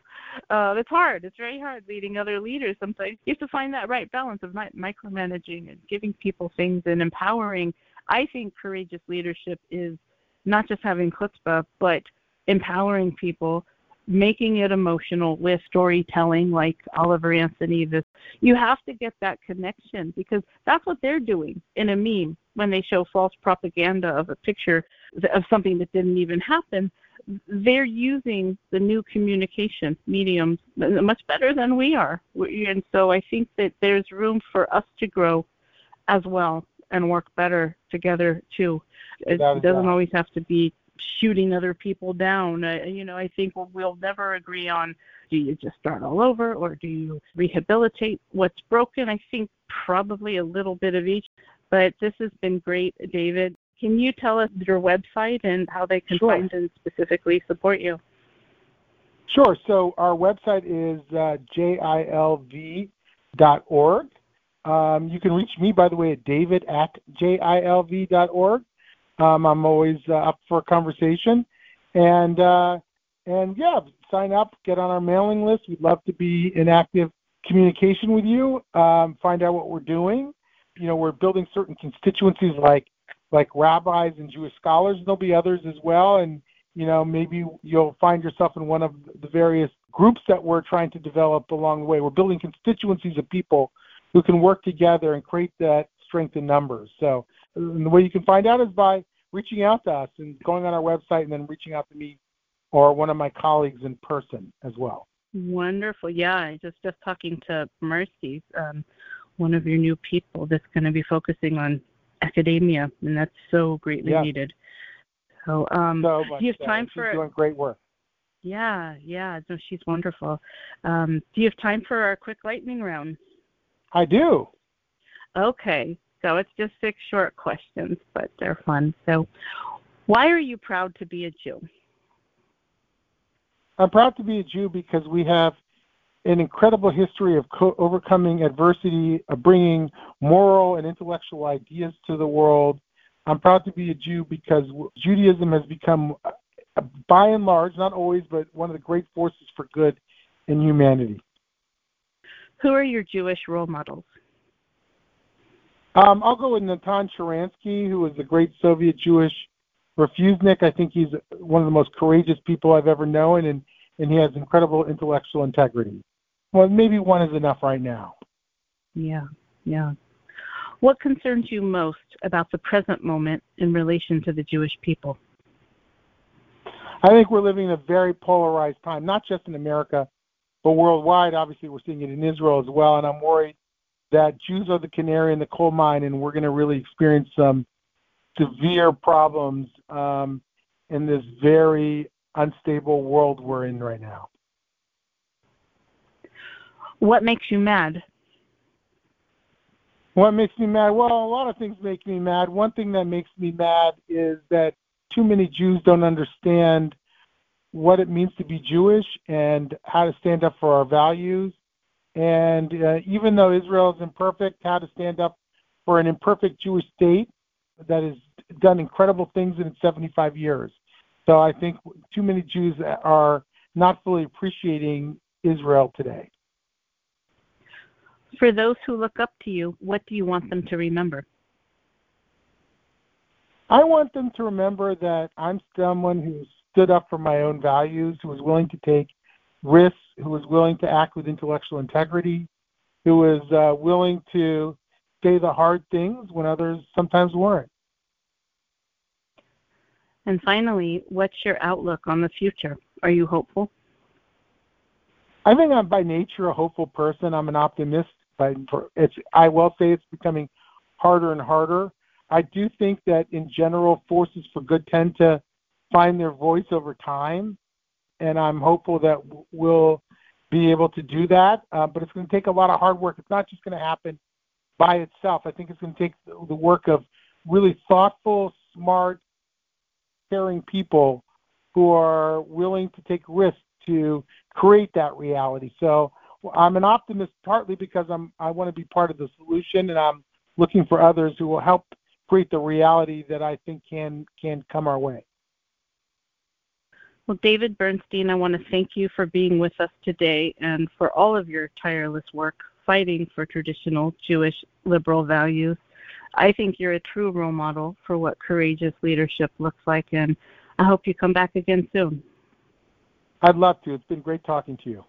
Uh it's hard it's very hard leading other leaders sometimes. You have to find that right balance of not micromanaging and giving people things and empowering. I think courageous leadership is not just having chutzpah but empowering people, making it emotional with storytelling like Oliver Anthony. This you have to get that connection because that's what they're doing in a meme when they show false propaganda of a picture of something that didn't even happen. They're using the new communication mediums much better than we are. And so I think that there's room for us to grow as well and work better together too. It doesn't always have to be shooting other people down. Uh, you know, I think we'll, we'll never agree on do you just start all over or do you rehabilitate what's broken? I think probably a little bit of each. But this has been great, David. Can you tell us your website and how they can sure. find and specifically support you? Sure. So our website is uh, jilv.org. Um, you can reach me, by the way, at david at jilv.org. Um, I'm always uh, up for a conversation, and uh, and yeah, sign up, get on our mailing list. We'd love to be in active communication with you. Um, find out what we're doing. You know, we're building certain constituencies like like rabbis and Jewish scholars. There'll be others as well, and you know maybe you'll find yourself in one of the various groups that we're trying to develop along the way. We're building constituencies of people who can work together and create that strength in numbers. So and the way you can find out is by reaching out to us and going on our website and then reaching out to me or one of my colleagues in person as well. Wonderful. Yeah, just just talking to Mercy, um, one of your new people that's going to be focusing on academia, and that's so greatly yeah. needed. So, um, so much do you have so. time she's for doing great work? Yeah, yeah. No, she's wonderful. Um, do you have time for our quick lightning round? I do. Okay. So it's just six short questions, but they're fun. So, why are you proud to be a Jew? I'm proud to be a Jew because we have an incredible history of co- overcoming adversity, of bringing moral and intellectual ideas to the world. I'm proud to be a Jew because Judaism has become, uh, by and large, not always, but one of the great forces for good in humanity. Who are your Jewish role models? Um, I'll go with Natan Sharansky, who was a great Soviet Jewish refusenik. I think he's one of the most courageous people I've ever known, and, and he has incredible intellectual integrity. Well, maybe one is enough right now. Yeah, yeah. What concerns you most about the present moment in relation to the Jewish people? I think we're living in a very polarized time, not just in America, but worldwide. Obviously, we're seeing it in Israel as well, and I'm worried that Jews are the canary in the coal mine, and we're going to really experience some severe problems um, in this very unstable world we're in right now. What makes you mad? What makes me mad? Well, a lot of things make me mad. One thing that makes me mad is that too many Jews don't understand what it means to be Jewish and how to stand up for our values and uh, even though Israel is imperfect, how to stand up for an imperfect Jewish state that has done incredible things in its 75 years. So I think too many Jews are not fully appreciating Israel today. For those who look up to you, what do you want them to remember? I want them to remember that I'm someone who stood up for my own values, who was willing to take risks, who was willing to act with intellectual integrity, who was uh, willing to say the hard things when others sometimes weren't. And finally, what's your outlook on the future? Are you hopeful? I think I'm by nature a hopeful person. I'm an optimist, but it's I will say it's becoming harder and harder. I do think that in general, forces for good tend to find their voice over time, and I'm hopeful that we'll be able to do that, uh, but it's going to take a lot of hard work. It's not just going to happen by itself. I think it's going to take the work of really thoughtful, smart, caring people who are willing to take risks to create that reality. So I'm an optimist partly because I'm I want to be part of the solution and I'm looking for others who will help create the reality that I think can can come our way. Well, David Bernstein, I want to thank you for being with us today and for all of your tireless work fighting for traditional Jewish liberal values. I think you're a true role model for what courageous leadership looks like, and I hope you come back again soon. I'd love to. It's been great talking to you.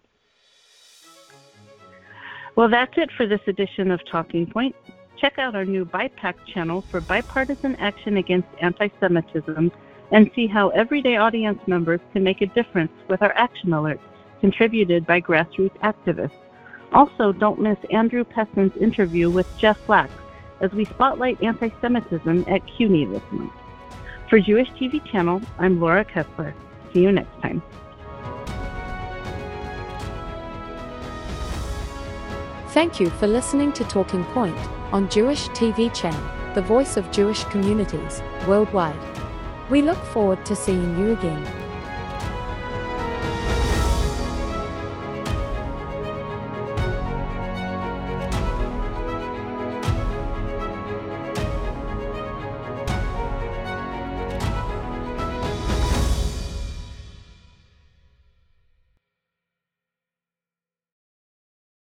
Well, that's it for this edition of Talking Point. Check out our new BIPAC channel for bipartisan action against anti Semitism and see how everyday audience members can make a difference with our action alerts contributed by grassroots activists. Also, don't miss Andrew Pessin's interview with Jeff Lax as we spotlight anti Semitism at CUNY this month. For Jewish TV Channel, I'm Laura Kessler. See you next time. Thank you for listening to Talking Point on Jewish TV Channel, the voice of Jewish communities worldwide. We look forward to seeing you again.